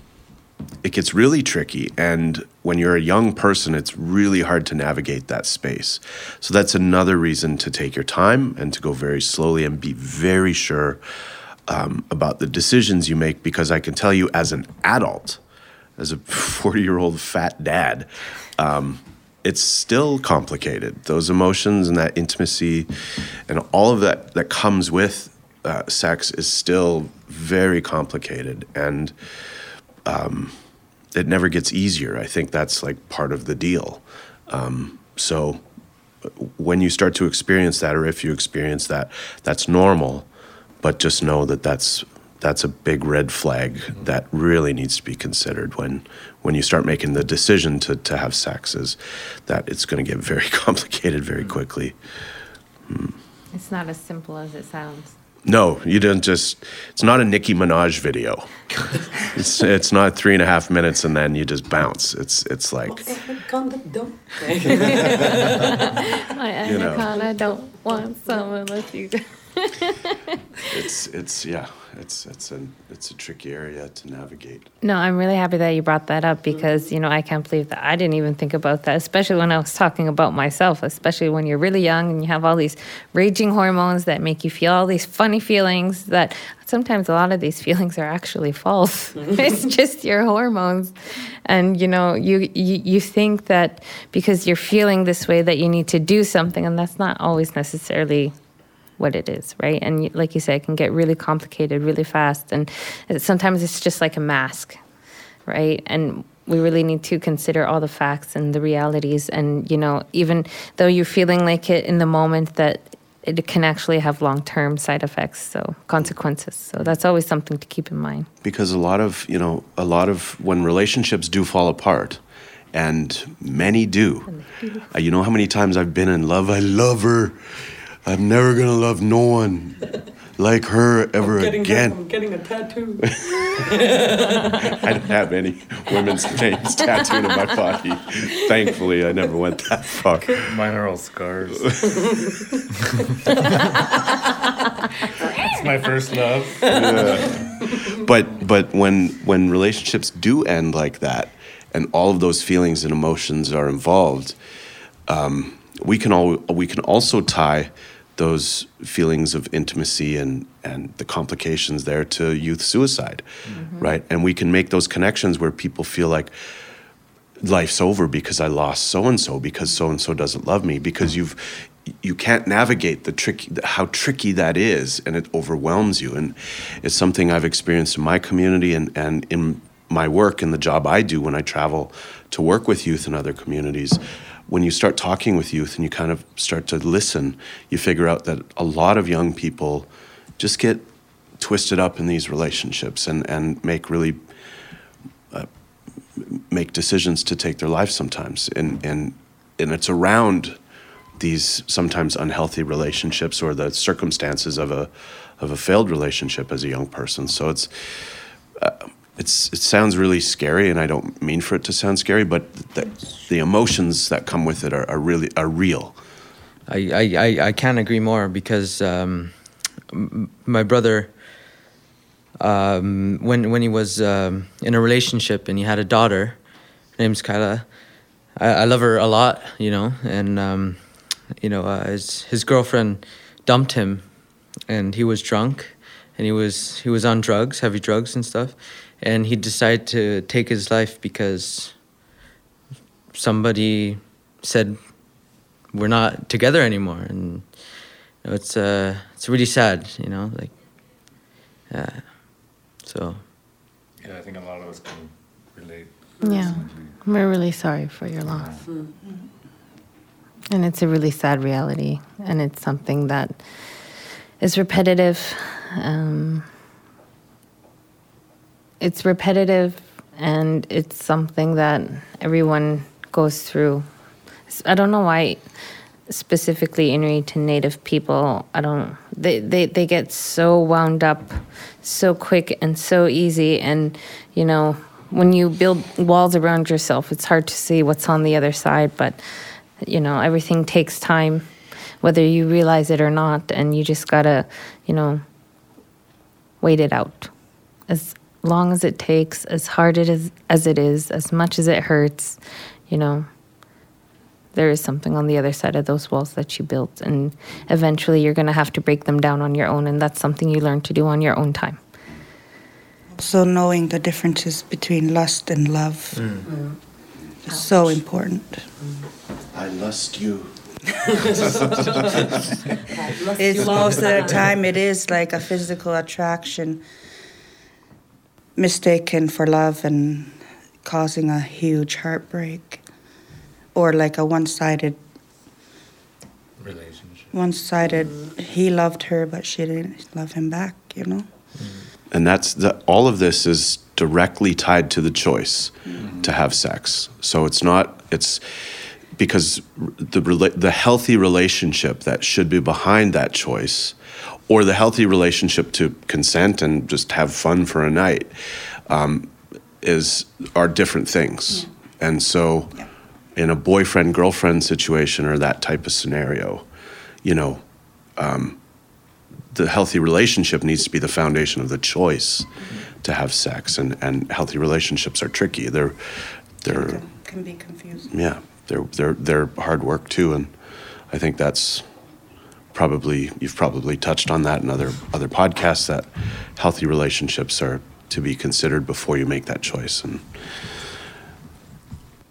it gets really tricky. And when you're a young person, it's really hard to navigate that space. So that's another reason to take your time and to go very slowly and be very sure um, about the decisions you make. Because I can tell you, as an adult, as a 40 year old fat dad, um, it's still complicated. Those emotions and that intimacy and all of that that comes with uh, sex is still very complicated. And um, it never gets easier. I think that's like part of the deal. Um, so when you start to experience that, or if you experience that, that's normal. But just know that that's that's a big red flag that really needs to be considered when when you start making the decision to, to have sex is that it's going to get very <laughs> complicated very quickly
mm. it's not as simple as it sounds
no you don't just it's not a nicki minaj video. It's it's not three and a half minutes and then you just bounce. It's it's like
my <laughs> anaconda don't want some unless you
it's it's yeah it's it's a it's a tricky area to navigate.
No, I'm really happy that you brought that up mm-hmm. because you know I can't believe that I didn't even think about that, especially when I was talking about myself. Especially when you're really young and you have all these raging hormones that make you feel all these funny feelings. That sometimes a lot of these feelings are actually false. Mm-hmm. <laughs> it's just your hormones, and you know you, you you think that because you're feeling this way that you need to do something, and that's not always necessarily what it is, right? And like you said, it can get really complicated really fast. And sometimes it's just like a mask, right? And we really need to consider all the facts and the realities. And, you know, even though you're feeling like it in the moment, that it can actually have long term side effects, so consequences. So that's always something to keep in mind.
Because a lot of, you know, a lot of when relationships do fall apart, and many do. Uh, you know how many times I've been in love? I love her I'm never gonna love no one like her ever
I'm getting,
again.
I'm getting a tattoo. <laughs>
I don't have any women's names tattooed on my body. Thankfully, I never went that far.
Mine are all scars. <laughs> It's my first love.
Yeah. But but when when relationships do end like that, and all of those feelings and emotions are involved, um, we can all we can also tie those feelings of intimacy and, and the complications there to youth suicide, mm-hmm. right? And we can make those connections where people feel like life's over because I lost so and so, because so and so doesn't love me, because you've you can't navigate the tricky how tricky that is, and it overwhelms you. And it's something I've experienced in my community and and in my work and the job I do when I travel to work with youth in other communities when you start talking with youth and you kind of start to listen, you figure out that a lot of young people just get twisted up in these relationships and, and make really uh, make decisions to take their life sometimes. And, and, and it's around these sometimes unhealthy relationships or the circumstances of a, of a failed relationship as a young person. So it's, uh, it's it sounds really scary, and I don't mean for it to sound scary, but the, the emotions that come with it are, are really are real.
I, I, I can't agree more because um, my brother, um, when when he was um, in a relationship and he had a daughter, her name's Kyla. I, I love her a lot, you know, and um, you know uh, his his girlfriend dumped him, and he was drunk, and he was he was on drugs, heavy drugs and stuff, and he decided to take his life because somebody said we're not together anymore. And you know, it's uh it's really sad you know like yeah. So.
Yeah i think a lot of us can relate.
Yeah. We're really sorry for your loss. Mm-hmm. and it's a really sad reality. And it's something that is repetitive. Um, it's repetitive and it's something that everyone goes through. I don't know why specifically Inuit to Native people, I don't they, they, they get so wound up so quick and so easy and you know when you build walls around yourself, it's hard to see what's on the other side, but you know, everything takes time, whether you realize it or not, and you just gotta, you know, wait it out. As long as it takes, as hard it is as it is, as much as it hurts, you know, there is something on the other side of those walls that you built, and eventually you're gonna have to break them down on your own, and that's something you learn to do on your own time.
So knowing the differences between lust and love mm. is so important.
I lust you.
It's most of the time it is like a physical attraction mistaken for love and causing a huge heartbreak or like a one-sided
Relationship.
one-sided he loved her but she didn't love him back you know mm-hmm.
And that's the, all of this is directly tied to the choice mm-hmm. to have sex. So it's not it's because the the healthy relationship that should be behind that choice, or the healthy relationship to consent and just have fun for a night, um, is are different things. And so, in a boyfriend girlfriend situation or that type of scenario, you know, the healthy relationship needs to be the foundation of the choice to have sex. And, and healthy relationships are tricky. They're they're
can be confusing.
Yeah they're they're they're hard work too and i think that's probably you've probably touched on that in other other podcasts that healthy relationships are to be considered before you make that choice and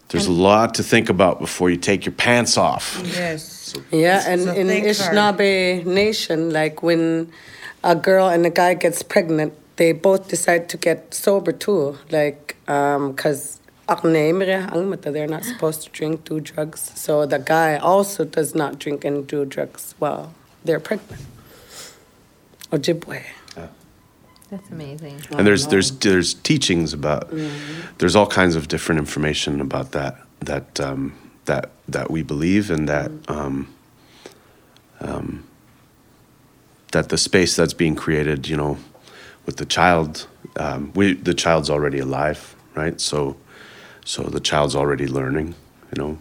there's a lot to think about before you take your pants off
yes
Yeah, and
So
in
think hard.
Nation, like when a girl and a guy gets pregnant, they both decide to get sober too. Like, um, because they're not supposed to drink, do drugs. So the guy also does not drink and do drugs while they're pregnant. Ojibwe.
That's amazing.
and there's there's there's teachings about there's all kinds of different information about that that um, that that we believe and that um, um, that the space that's being created you know with the child um, we the child's already alive right so so the child's already learning you know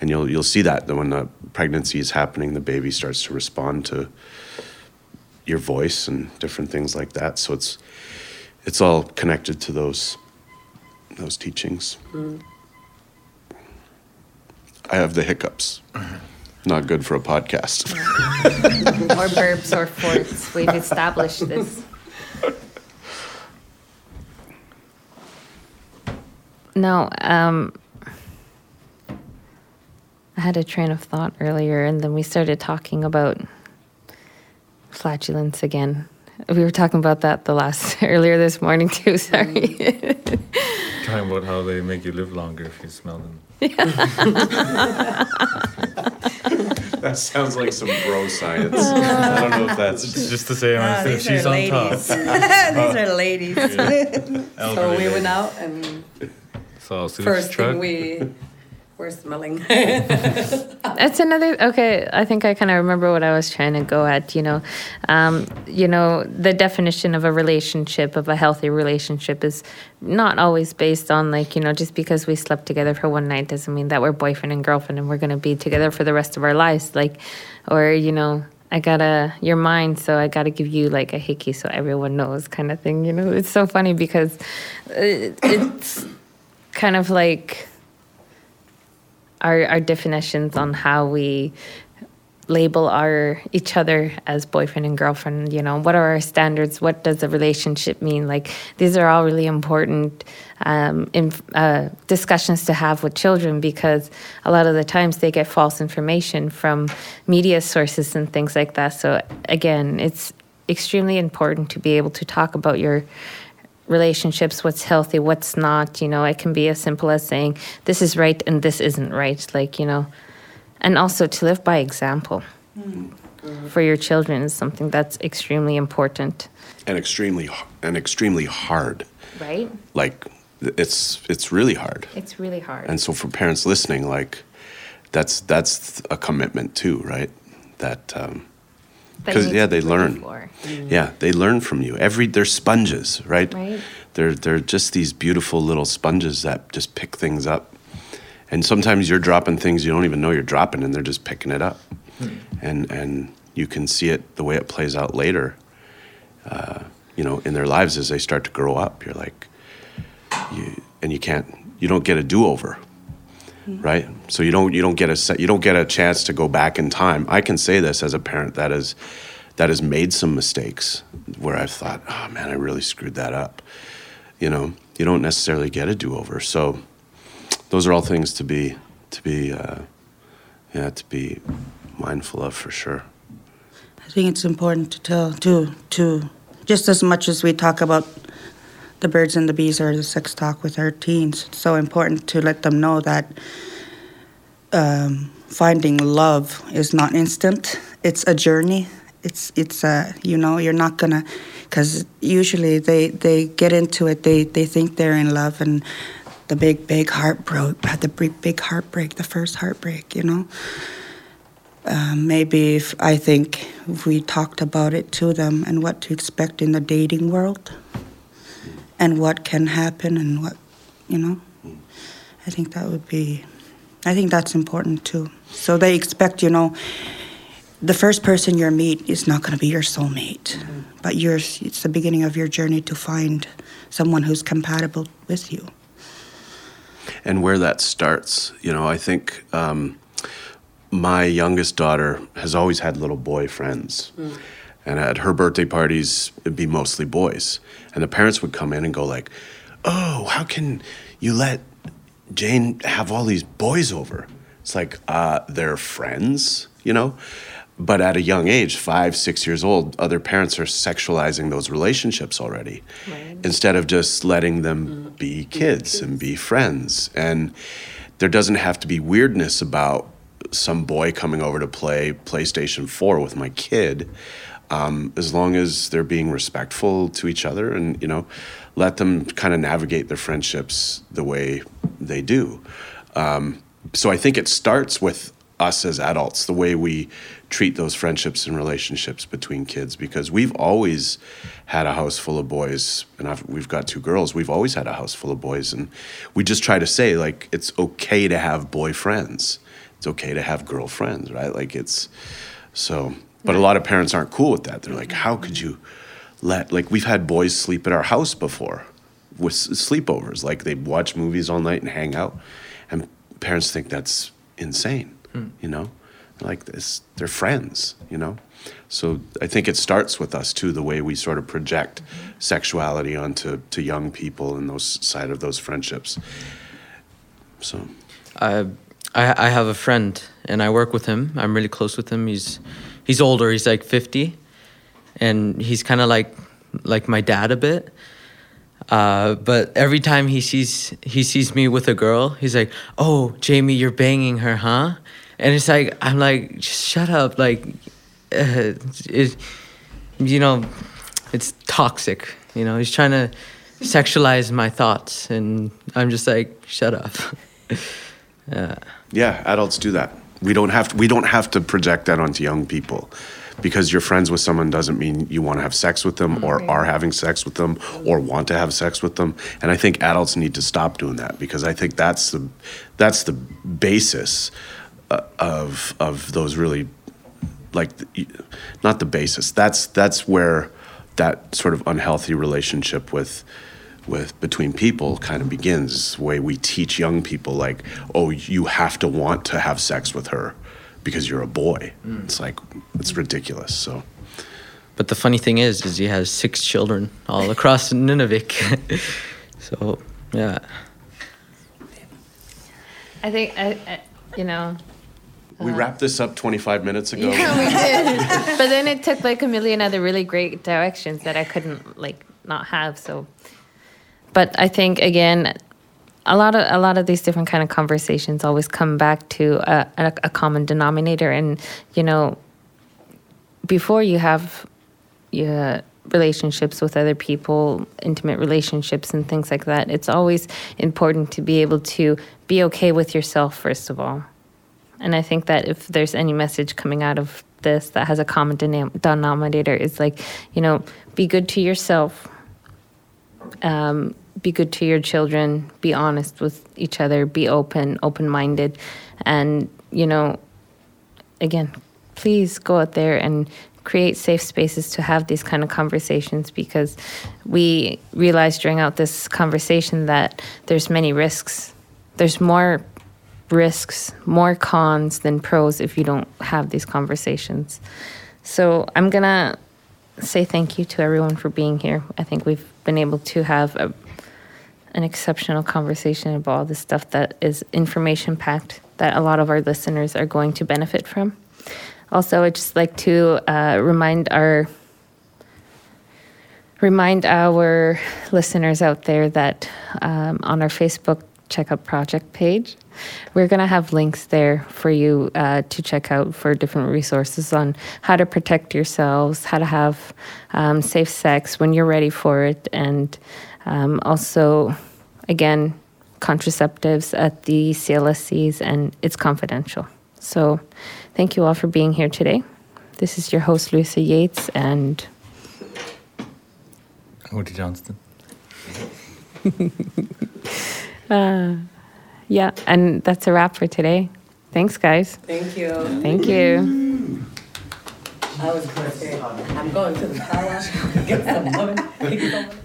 and you'll you'll see that when the pregnancy is happening the baby starts to respond to your voice and different things like that. So it's it's all connected to those those teachings. I have the hiccups. Not good for a podcast. <laughs>
or burps or forts. We've established this. No, um, I had a train of thought earlier, and then we started talking about flatulence again. We were talking about that the last <laughs> earlier this morning too. Sorry. <laughs>
Talking about how they make you live longer if you smell them. <laughs>
that sounds like some bro science. I don't know if that's
It's just the same.
Ah,
if
these
she's
are
on
ladies.
top.
these are ladies
So we
lady.
went out and
Saw a sewage
first
truck.
thing we were smelling. <laughs>
That's another okay. I think I kind of remember what I was trying to go at. You know, um, you know, the definition of a relationship, of a healthy relationship, is not always based on like you know just because we slept together for one night doesn't mean that we're boyfriend and girlfriend and we're gonna be together for the rest of our lives. Like, or you know. I gotta, you're mine, so I gotta give you like a hickey so everyone knows, kind of thing. You know, it's so funny because it, it's kind of like our our definitions on how we label our each other as boyfriend and girlfriend you know what are our standards? What does a relationship mean? Like these are all really important um, in, uh, discussions to have with children because a lot of the times they get false information from media sources and things like that. So again it's extremely important to be able to talk about your relationships what's healthy what's not you know it can be as simple as saying this is right and this isn't right like you know and also to live by example for your children is something that's extremely important
and extremely and extremely hard.
right
Like it's it's really hard.
it's really hard
And so for parents listening, like that's that's a commitment too, right? That um, because yeah, they learn.
for.
Yeah, they learn from you. Every they're sponges, right?
Right.
they're they're just these beautiful little sponges that just pick things up. And sometimes you're dropping things you don't even know you're dropping, and they're just picking it up. And and you can see it the way it plays out later. Uh, you know, in their lives as they start to grow up. You're like, you, and you can't, you don't get a do over, right? So you don't, you don't get a, se- you don't get a chance to go back in time. I can say this as a parent that is, that has made some mistakes where I've thought, oh man, I really screwed that up. You know, you don't necessarily get a do over. So those are all things to be, to be, uh, yeah, to be mindful of for sure.
I think it's important to tell to to just as much as we talk about the birds and the bees or the sex talk with our teens. It's so important to let them know that um, finding love is not instant. It's a journey. It's it's a you know you're not gonna because usually they they get into it they they think they're in love and the big big heartbreak had the big big heartbreak the first heartbreak you know um, maybe if I think if we talked about it to them and what to expect in the dating world and what can happen and what you know I think that would be I think that's important too so they expect you know the first person you meet is not going to be your soulmate but yours it's the beginning of your journey to find someone who's compatible with you
and where that starts. You know, I think um, my youngest daughter has always had little boy friends. And at her birthday parties, it'd be mostly boys. And the parents would come in and go like, "Oh, how can you let Jane have all these boys over?" It's like, uh, they're friends, you know. But at a young age, five, six years old, other parents are sexualizing those relationships already, instead of just letting them be kids and be friends. And there doesn't have to be weirdness about some boy coming over to play PlayStation 4 with my kid, um, as long as they're being respectful to each other and, you know, let them kind of navigate their friendships the way they do. Um, so I think it starts with us as adults, the way we treat those friendships and relationships between kids, because we've always had a house full of boys, and I've, we've got two girls. We've always had a house full of boys, and we just try to say like it's okay to have boyfriends. It's okay to have girlfriends, right? Like it's so. But a lot of parents aren't cool with that. They're like, how could you let like we've had boys sleep at our house before with sleepovers. Like they watch movies all night and hang out, and parents think that's insane. Hmm. You know, like this, they're friends. You know, so I think it starts with us too, the way we sort of project sexuality onto to young people and those side of those friendships. So
I, I I have a friend and I work with him. I'm really close with him. He's he's older. He's like 50, and he's kind of like like my dad a bit. Uh, but every time he sees he sees me with a girl, he's like, "Oh, Jamie, you're banging her, huh?" And it's like I'm like, "Just shut up!" Like, uh, it, you know, it's toxic. You know, he's trying to sexualize my thoughts, and I'm just like, "Shut up." <laughs> yeah.
Yeah, adults do that. We don't have to, we don't have to project that onto young people. Because you're friends with someone doesn't mean you want to have sex with them or are having sex with them or want to have sex with them. And I think adults need to stop doing that because I think that's the that's the basis uh, of of those really like not the basis. That's that's where that sort of unhealthy relationship with with between people kind of begins. The way we teach young people, like, oh, you have to want to have sex with her because you're a boy. Mm. It's like it's ridiculous. So
But the funny thing is, is he has six children all across <laughs> Nunavik. <laughs> so yeah,
I think, I, I, you know,
we uh, wrapped this up 25 minutes ago.
Yeah, we <laughs> did. but then it took like a million other really great directions that I couldn't like not have. So, but I think again, a lot of a lot of these different kind of conversations always come back to a, a, a common denominator, and you know, before you have your relationships with other people, intimate relationships and things like that, it's always important to be able to be okay with yourself first of all. And I think that if there's any message coming out of this that has a common denom- denominator, it's like, you know, be good to yourself. Um, be good to your children. Be honest with each other. Be open, open minded, and you know, again, please go out there and create safe spaces to have these kind of conversations because we realized during out this conversation that there's many risks. There's more risks, more cons than pros if you don't have these conversations. So I'm gonna say thank you to everyone for being here. I think we've been able to have a, an exceptional conversation about all the stuff that is information packed that a lot of our listeners are going to benefit from. Also, I'd just like to uh, remind our remind our listeners out there that um, on our Facebook checkup project page, we're going to have links there for you uh, to check out for different resources on how to protect yourselves, how to have um, safe sex when you're ready for it, and um, also, again, contraceptives at the CLSCs, and it's confidential. So, thank you all for being here today. This is your host, Lucy Yates, and
Woody Johnston. <laughs>
uh, yeah, and that's a wrap for today. Thanks, guys.
Thank you.
Thank you.
I was going to say, I'm going to the car wash, <laughs> get some money. <laughs>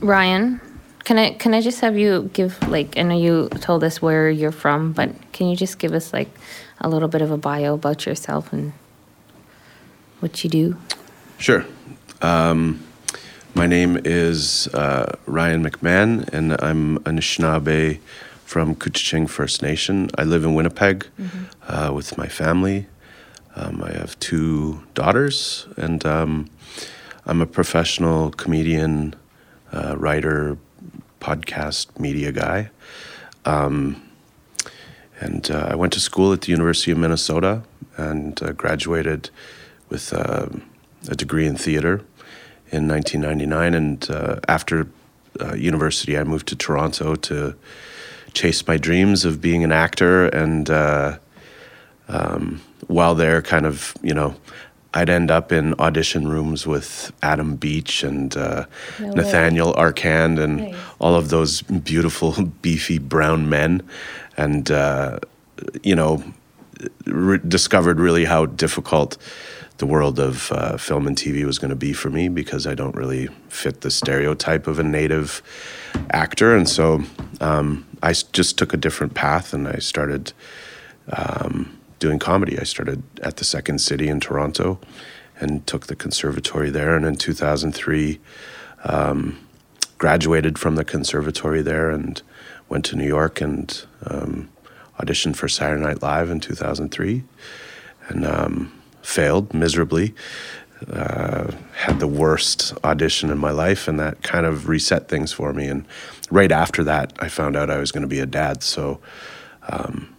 Ryan, can I can I just have you give like I know you told us where you're from, but can you just give us like a little bit of a bio about yourself and what you do?
Sure. Um, my name is uh, Ryan McMahon, and I'm Anishinaabe from Couchiching First Nation. I live in Winnipeg uh, with my family. Um, I have two daughters, and um, I'm a professional comedian, uh, writer, podcast, media guy. Um, and uh, I went to school at the University of Minnesota and uh, graduated with uh, a degree in theater in 1999. And uh, after uh, university, I moved to Toronto to chase my dreams of being an actor. And um, while there, kind of, you know, I'd end up in audition rooms with Adam Beach and uh,
No.
Nathaniel Arcand and
Nice.
all of those beautiful, <laughs> beefy brown men. And, uh, you know, re- discovered really how difficult the world of uh, film and TV was going to be for me because I don't really fit the stereotype of a native actor. And so um, I just took a different path and I started um, doing comedy. I started at the Second City in Toronto and took the conservatory there. And in 2003, um, graduated from the conservatory there and went to New York and um, auditioned for Saturday Night Live in 2003 and um, failed miserably. Uh, had the worst audition in my life, and that kind of reset things for me. And right after that, I found out I was going to be a dad. So, um,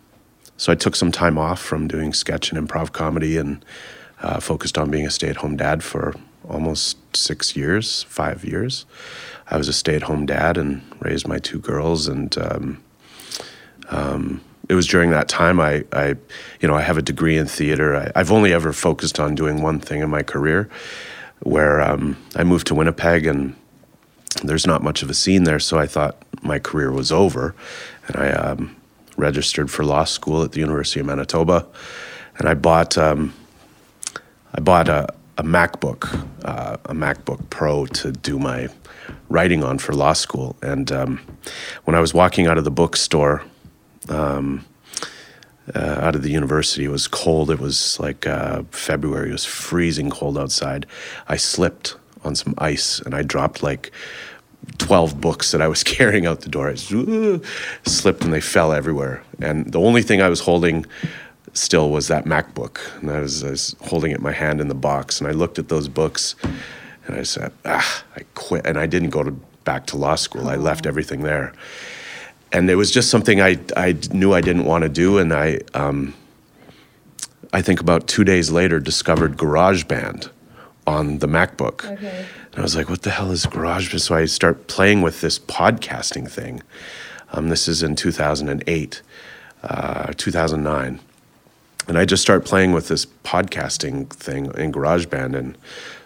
so I took some time off from doing sketch and improv comedy, and uh, focused on being a stay-at-home dad for almost six years, five years. I was a stay-at-home dad and raised my two girls, and um, um, it was during that time I, I, you know, I have a degree in theater. I, I've only ever focused on doing one thing in my career, where um, I moved to Winnipeg and there's not much of a scene there, so I thought my career was over, and I um, registered for law school at the University of Manitoba, and I bought um, I bought a, a MacBook, uh, a MacBook Pro to do my writing on for law school. And um, when I was walking out of the bookstore, um, uh, out of the university, it was cold. It was like uh, February. It was freezing cold outside. I slipped on some ice and I dropped like 12 books that I was <laughs> carrying out the door. I just, "Ooh," slipped and they fell everywhere. And the only thing I was holding still was that MacBook. And I was, I was holding it in my hand in the box. And I looked at those books and I said, ah, I quit. And I didn't go to, back to law school. I left everything there. And it was just something I, I knew I didn't want to do. And I, um, I think about two days later, discovered GarageBand on the MacBook. And I was like, what the hell is GarageBand? So I start playing with this podcasting thing. Um, this is in 2008, uh, 2009. And I just start playing with this podcasting thing in GarageBand, and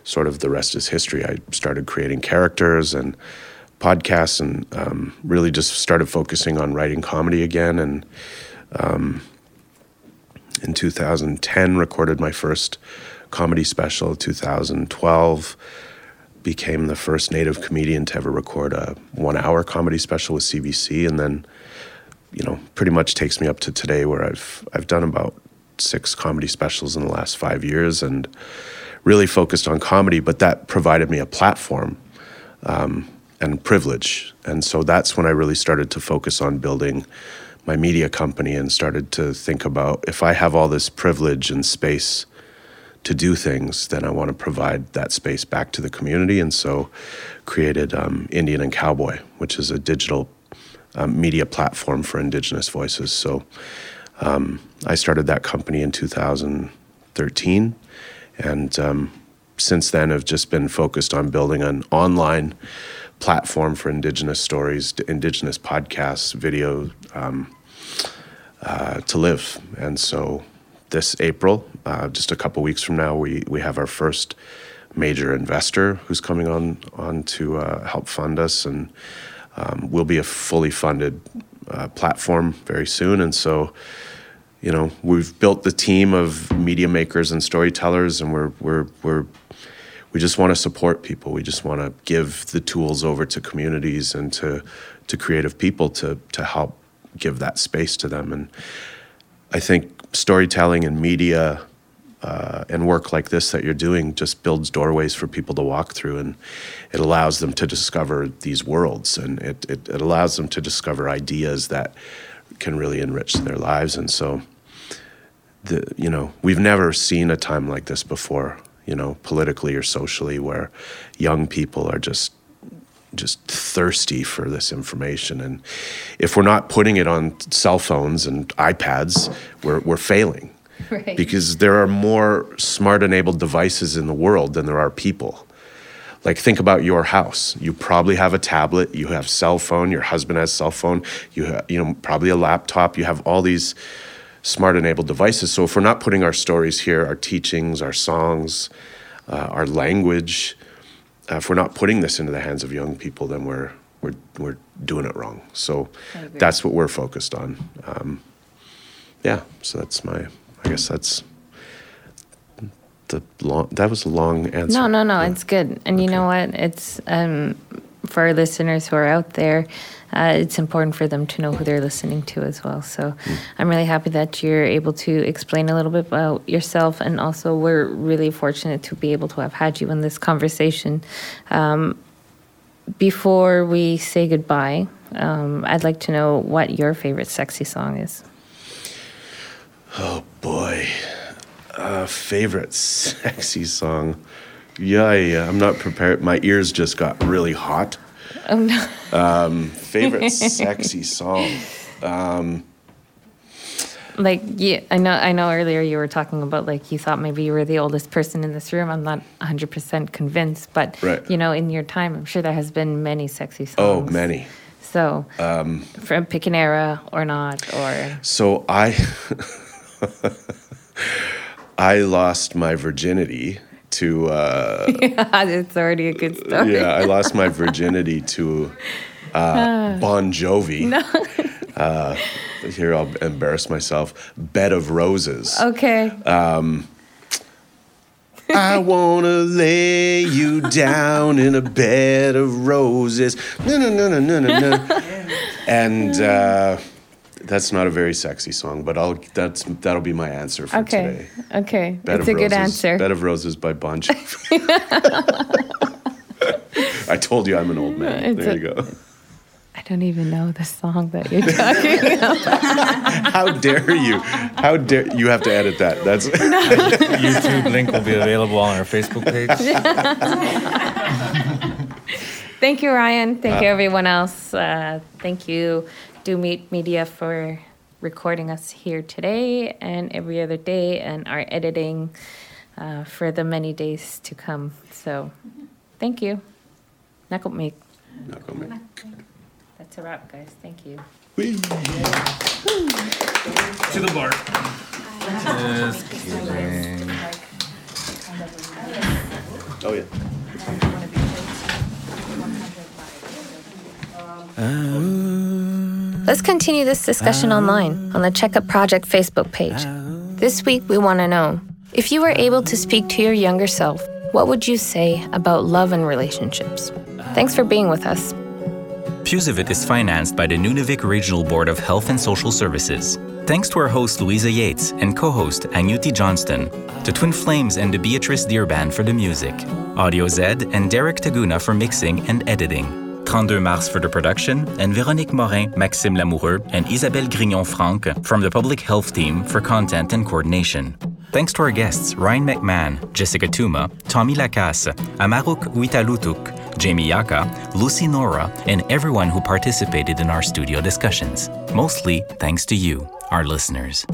sort of the rest is history. I started creating characters and podcasts and um, really just started focusing on writing comedy again. And um, in 2010, recorded my first comedy special. 2012, became the first native comedian to ever record a one-hour comedy special with CBC, and then, you know, pretty much takes me up to today, where I've I've done about six comedy specials in the last five years, and really focused on comedy. But that provided me a platform. Um, and privilege. And so that's when I really started to focus on building my media company and started to think about if I have all this privilege and space to do things, then I want to provide that space back to the community. And so created um, Indian and Cowboy, which is a digital um, media platform for Indigenous voices. So um, I started that company in 2013. And um, since then, have just been focused on building an online platform for Indigenous stories, Indigenous podcasts, video um, uh, to live. And so this April, uh, just a couple weeks from now, we, we have our first major investor who's coming on, on to uh, help fund us. And um, we'll be a fully funded uh, platform very soon. And so, you know, we've built the team of media makers and storytellers, and we're, we're, we're we just want to support people. We just want to give the tools over to communities and to to creative people to to help give that space to them. And I think storytelling and media uh, and work like this that you're doing just builds doorways for people to walk through, and it allows them to discover these worlds, and it it, it allows them to discover ideas that can really enrich their lives. And so, the you know, we've never seen a time like this before you know, politically or socially, where young people are just just thirsty for this information. And if we're not putting it on cell phones and iPads, we're we're failing. <laughs> Right. Because there are more smart enabled devices in the world than there are people. Like think about your house. You probably have a tablet, you have cell phone, your husband has cell phone, you have, you know probably a laptop, you have all these smart enabled devices. So if we're not putting our stories here, our teachings, our songs, uh, our language, uh, if we're not putting this into the hands of young people, then we're we're we're doing it wrong. So that's what we're focused on. Um, yeah. So that's my. I guess that's the long. That was a long answer.
No, no, no. Yeah. It's good. And okay. you know what? It's um, for our listeners who are out there uh, it's important for them to know who they're listening to as well. So mm. I'm really happy that you're able to explain a little bit about yourself. And also, we're really fortunate to be able to have had you in this conversation. Um, before we say goodbye, um, I'd like to know what your favorite sexy song is.
Oh boy. Uh, favorite <laughs> sexy song. Yeah, yeah, I'm not prepared. My ears just got really hot. Oh no. Um, favorite <laughs> sexy song. Um,
like yeah, I know. I know. Earlier you were talking about like you thought maybe you were the oldest person in this room. I'm not 100 percent convinced, but right. you know, in your time, I'm sure there has been many sexy songs.
Oh, many.
So, um, from pick an era or not, or
so I. <laughs> I lost my virginity to. Uh, <laughs>
yeah, it's already a good story.
yeah, I lost my <laughs> virginity to uh, Bon Jovi. No. <laughs> uh, here, I'll embarrass myself. Bed of Roses.
Okay. Um,
I wanna lay you down in a bed of roses. No, no, no, no, no, no, no. And uh, that's not a very sexy song, but I'll that's that'll be my answer for
okay.
today.
Okay, Bed it's a Roses, good answer.
Bed of Roses by Bon Jovi. <laughs> I told you I'm an old man. It's there a, you go.
I don't even know the song that you're talking <laughs>
about. How dare you? How dare you have to edit that? That's <laughs>
YouTube link will be available on our Facebook page.
thank you, Ryan. Thank uh, you, everyone else. Uh, thank you do Meet Media for recording us here today and every other day, and our editing uh, for the many days to come. So, thank you. Nakurmiik.
Nakurmiik.
That's a wrap, guys. Thank you.
Whee. To the bar. Just kidding.
Oh, yeah.
Let's continue this discussion online on the Checkup Project Facebook page. This week, we want to know if you were able to speak to your younger self, what would you say about love and relationships? Thanks for being with us.
Pusivit is financed by the Nunavik Regional Board of Health and Social Services. Thanks to our host Louisa Yates and co-host Anuti Johnston, to Twin Flames and the Beatrice Deer Band for the music, Audio Zed and Derek Taguna for mixing and editing. 32 Mars for the production, and Véronique Morin, Maxime Lamoureux, and Isabelle Grignon-Franck from the Public Health Team for content and coordination. Thanks to our guests Ryan McMahon, Jessica Tuma, Tommy Lacasse, Amaruk Witalutuk, Jamie Yaka, Lucy Nora, and everyone who participated in our studio discussions. Mostly thanks to you, our listeners.